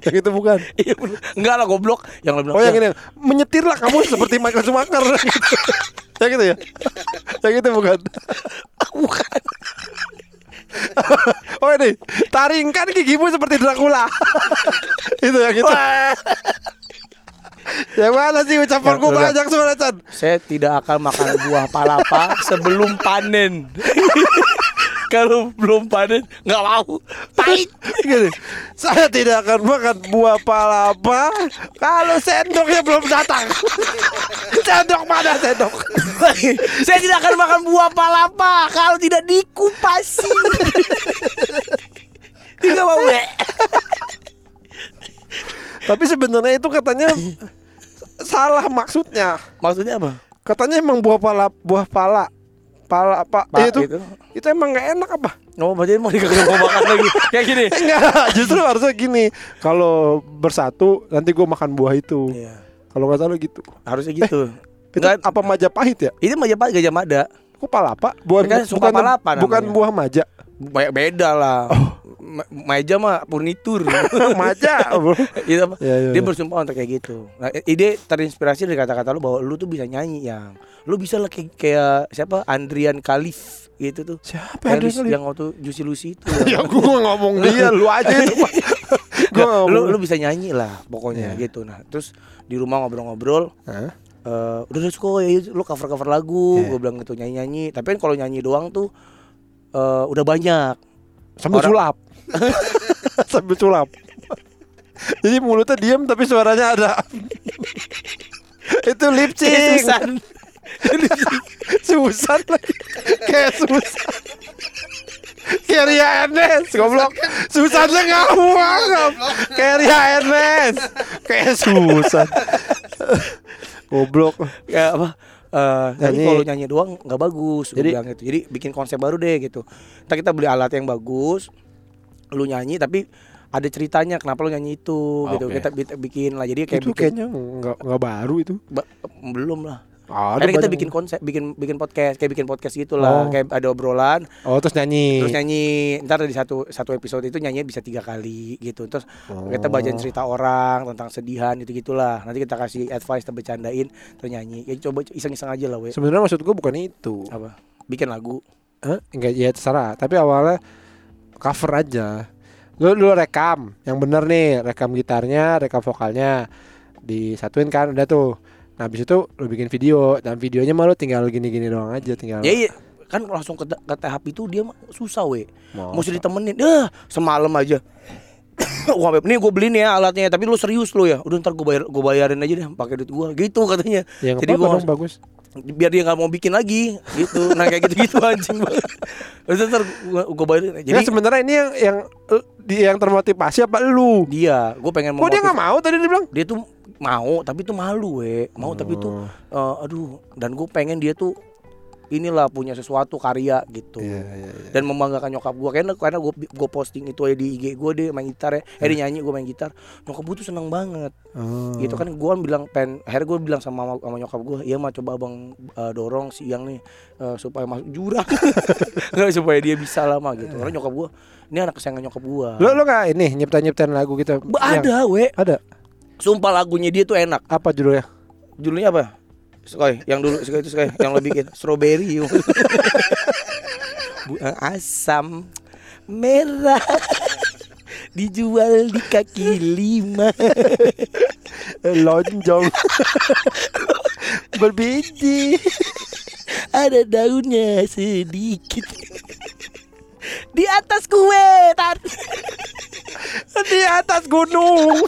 yang itu bukan. Iya. Enggak lah goblok. Yang lo bilang. Oh, yang "Ya, ini menyetirlah kamu seperti Michael Schumacher. yang itu ya? yang itu bukan. bukan. Oh ini taringkan gigimu seperti Dracula. itu yang itu. yang mana sih ucapan Yang gue udah. banyak soalnya Chan Saya tidak akan makan buah palapa sebelum panen. Kalau belum panen nggak mau. Pahit. Gini, saya tidak akan makan buah palapa kalau sendoknya belum datang. sendok mana sendok? Saya tidak akan makan buah palapa kalau tidak dikupasi. Tidak mau. Tapi sebenarnya itu katanya salah maksudnya. Maksudnya apa? Katanya emang buah pala buah pala pala apa Pak, itu gitu. itu emang nggak enak apa? Oh, berarti mau dikasih mau makan lagi. Kayak gini. Enggak, justru harusnya gini. Kalau bersatu nanti gue makan buah itu. Iya. Kalau nggak salah gitu. Harusnya gitu. Itu Enggak, apa Majapahit ya? ini Majapahit Gajah Mada. Kok palapa? Bukan Kan bukan palapa bukan namanya. buah maja. Banyak beda lah. Ma- Meja mah furnitur. maja, bro. Itu apa? Ya, ya, dia ya. bersumpah untuk kayak gitu. Nah, ide terinspirasi dari kata-kata lu bahwa lu tuh bisa nyanyi yang lu bisa lah kayak, kayak siapa Andrian Khalif gitu tuh. Siapa Yang, waktu Juicy Lucy itu. ya gue ngomong dia lu aja itu ngomong lu lu bisa nyanyi lah pokoknya Iya. gitu. Nah, terus di rumah ngobrol-ngobrol Hah? eh udah udah suka ya lu cover cover lagu Iya. gue bilang gitu nyanyi nyanyi tapi kan kalau nyanyi doang tuh eh udah banyak sambil sulap sambil sulap. Jadi mulutnya diam tapi suaranya ada. Itu lip Kayak sync Susan. Susan lagi. Kayak Susan. Kayak Ria Ernest goblok. Susannya ngawang kayak Ria Ernest. Kayak Susan. Goblok. Ya apa? Tapi Nyanyi. kalau nyanyi doang nggak bagus Jadi- bilang gitu. Jadi bikin konsep baru deh gitu. Kita kita beli alat yang bagus lu nyanyi tapi ada ceritanya kenapa lu nyanyi itu gitu. Oke. kita bi- bikin lah. Jadi kayak itu bikin kayaknya nggak nggak baru itu. Ba- belum lah. Ada Akhirnya kita bikin konsep bikin bikin podcast kayak bikin podcast gitulah. Oh. kayak ada obrolan. Oh terus nyanyi. Terus nyanyi. Ntar di satu satu episode itu nyanyi bisa tiga kali gitu. Terus Oh. kita bacain cerita orang tentang sedihan gitu gitulah. Nanti kita kasih advice kita bercandain terus nyanyi. Ya coba iseng-iseng aja lah we. Sebenarnya maksud gue bukan itu. Apa? Bikin lagu. Hah? enggak ya terserah. Tapi awalnya cover aja. Lu lu rekam. Yang bener nih rekam gitarnya rekam vokalnya. Disatuin kan udah tuh. Nah habis itu lu bikin video. Dan videonya malu tinggal gini-gini doang aja tinggal ya iya. Kan langsung ke, ke tahap itu dia mah susah we. Masa? mesti ditemenin. Dah semalam aja. Wah, Beb, nih gue beli nih ya alatnya, tapi lu serius lu ya. Udah ntar gue bayar, gue bayarin aja deh, pakai duit gue, gitu katanya. Ya Jadi dong bagus. Biar dia nggak mau bikin lagi, gitu. Nah kayak gitu-gitu anjing banget. Terus ntar gue, gue bayarin. Jadi Jadi sebenarnya ini yang yang eh, dia yang termotivasi apa lu? dia, gue pengen Kok dia memotiv- nggak mau tadi dia bilang? dia tuh mau tapi tuh malu we mau tapi tuh Oh. eh, aduh dan gue pengen dia tuh inilah punya sesuatu karya gitu Iya, iya, iya. dan membanggakan nyokap gue karena karena gue gue posting itu aja di IG gue deh main gitar ya eh dia nyanyi gue main gitar nyokap gue tuh seneng banget Oh. gitu kan gue bilang pen akhirnya gue bilang sama sama nyokap gue iya mah coba abang eh, dorong si yang nih eh, supaya masuk jurang supaya dia bisa lama gitu karena nyokap gue ini anak kesayangan nyokap gue Lo lo nggak ini nyiptain nyiptain lagu gitu? Ada we Ada. sumpah lagunya dia tuh enak Apa judulnya? judulnya apa? Skoy, yang dulu Skoy itu Skoy, yang lo bikin strawberry. Eh, asam merah dijual di kaki lima. Lonjong. Berbiji. Ada daunnya sedikit. Di atas kue, tar. Di atas gunung.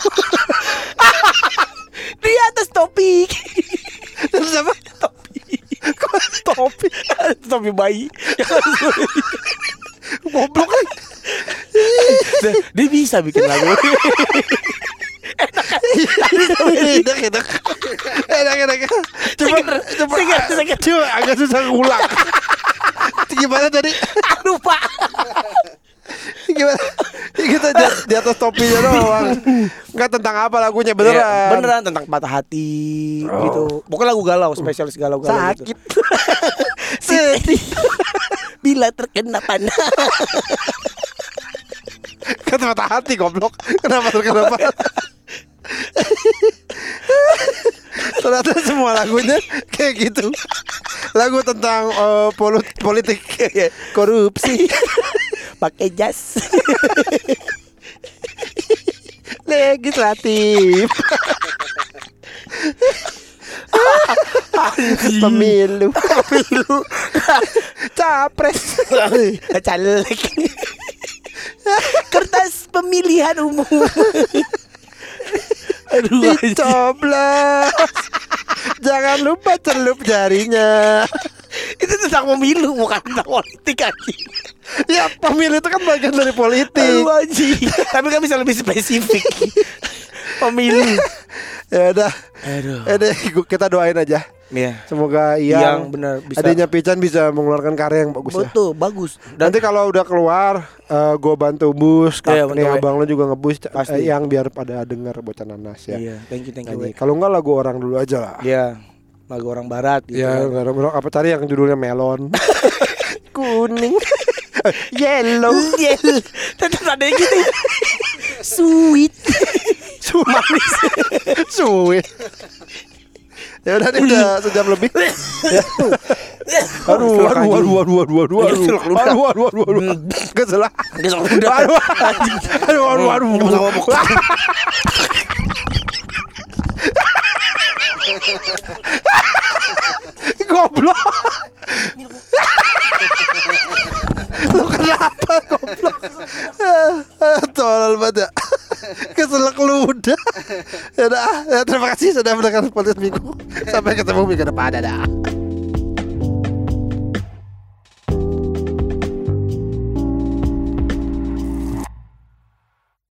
Di atas topi. Terus apa? topi. Kok topi? topi bayi. Goblok kan? dia, bisa bikin lagu. enak enak enak enak coba coba coba agak susah ngulang gimana tadi Pak. gimana? Kita di, di atas topinya doang. Nggak tentang apa lagunya beneran. Iya, beneran tentang patah hati gitu. Pokoknya lagu galau, spesialis galau-galau sakit gitu. Sedih. Bila terkena panah. kan patah hati goblok. Kenapa terkena patah ternyata semua lagunya kayak gitu. Lagu tentang polu- politik. Korupsi Pakai jas. legislatif pemilu pemilu capres Caleg. Kertas pemilihan umum. Aduh, dicoblos jangan lupa celup jarinya itu tentang pemilu bukan tentang politik anjing. ya pemilu itu kan bagian dari politik Aduh anjing. Tapi kan bisa lebih spesifik. pemilu. ya udah Aduh. ya deh, gua- kita doain aja Iya. semoga Yang yang benar bisa. adanya Pican bisa mengeluarkan karya yang bagus ya Betul, bagus. Nanti kalau udah keluar, eh gue bantu bus. Iya, nih abang lo juga ngebus eh, Pasti. yang biar pada denger bocah nanas ya. Iya, thank you, thank you. Kalau enggak lagu orang dulu aja lah. Iya, lagu orang barat gitu. Ya, nggak ada apa cari yang judulnya melon. Kuning. Yellow. Yel. Tetap ada yang gitu. Sweet. Manis. Suwe. ya udah nih udah sejam lebih. Ya. Aduh, aduh, aduh, aduh, aduh, aduh, aduh, Iya, aduh, aduh, aduh, aduh, kesel. Kesel ludah. Aduh, aduh, aduh, aduh, aduh. Goblok. Lu kenapa goblok? Tolol banget ya. Keselak ludah. Ya ya, terima kasih sudah mendengar podcast minggu. Sampai ketemu minggu depan. Dadah.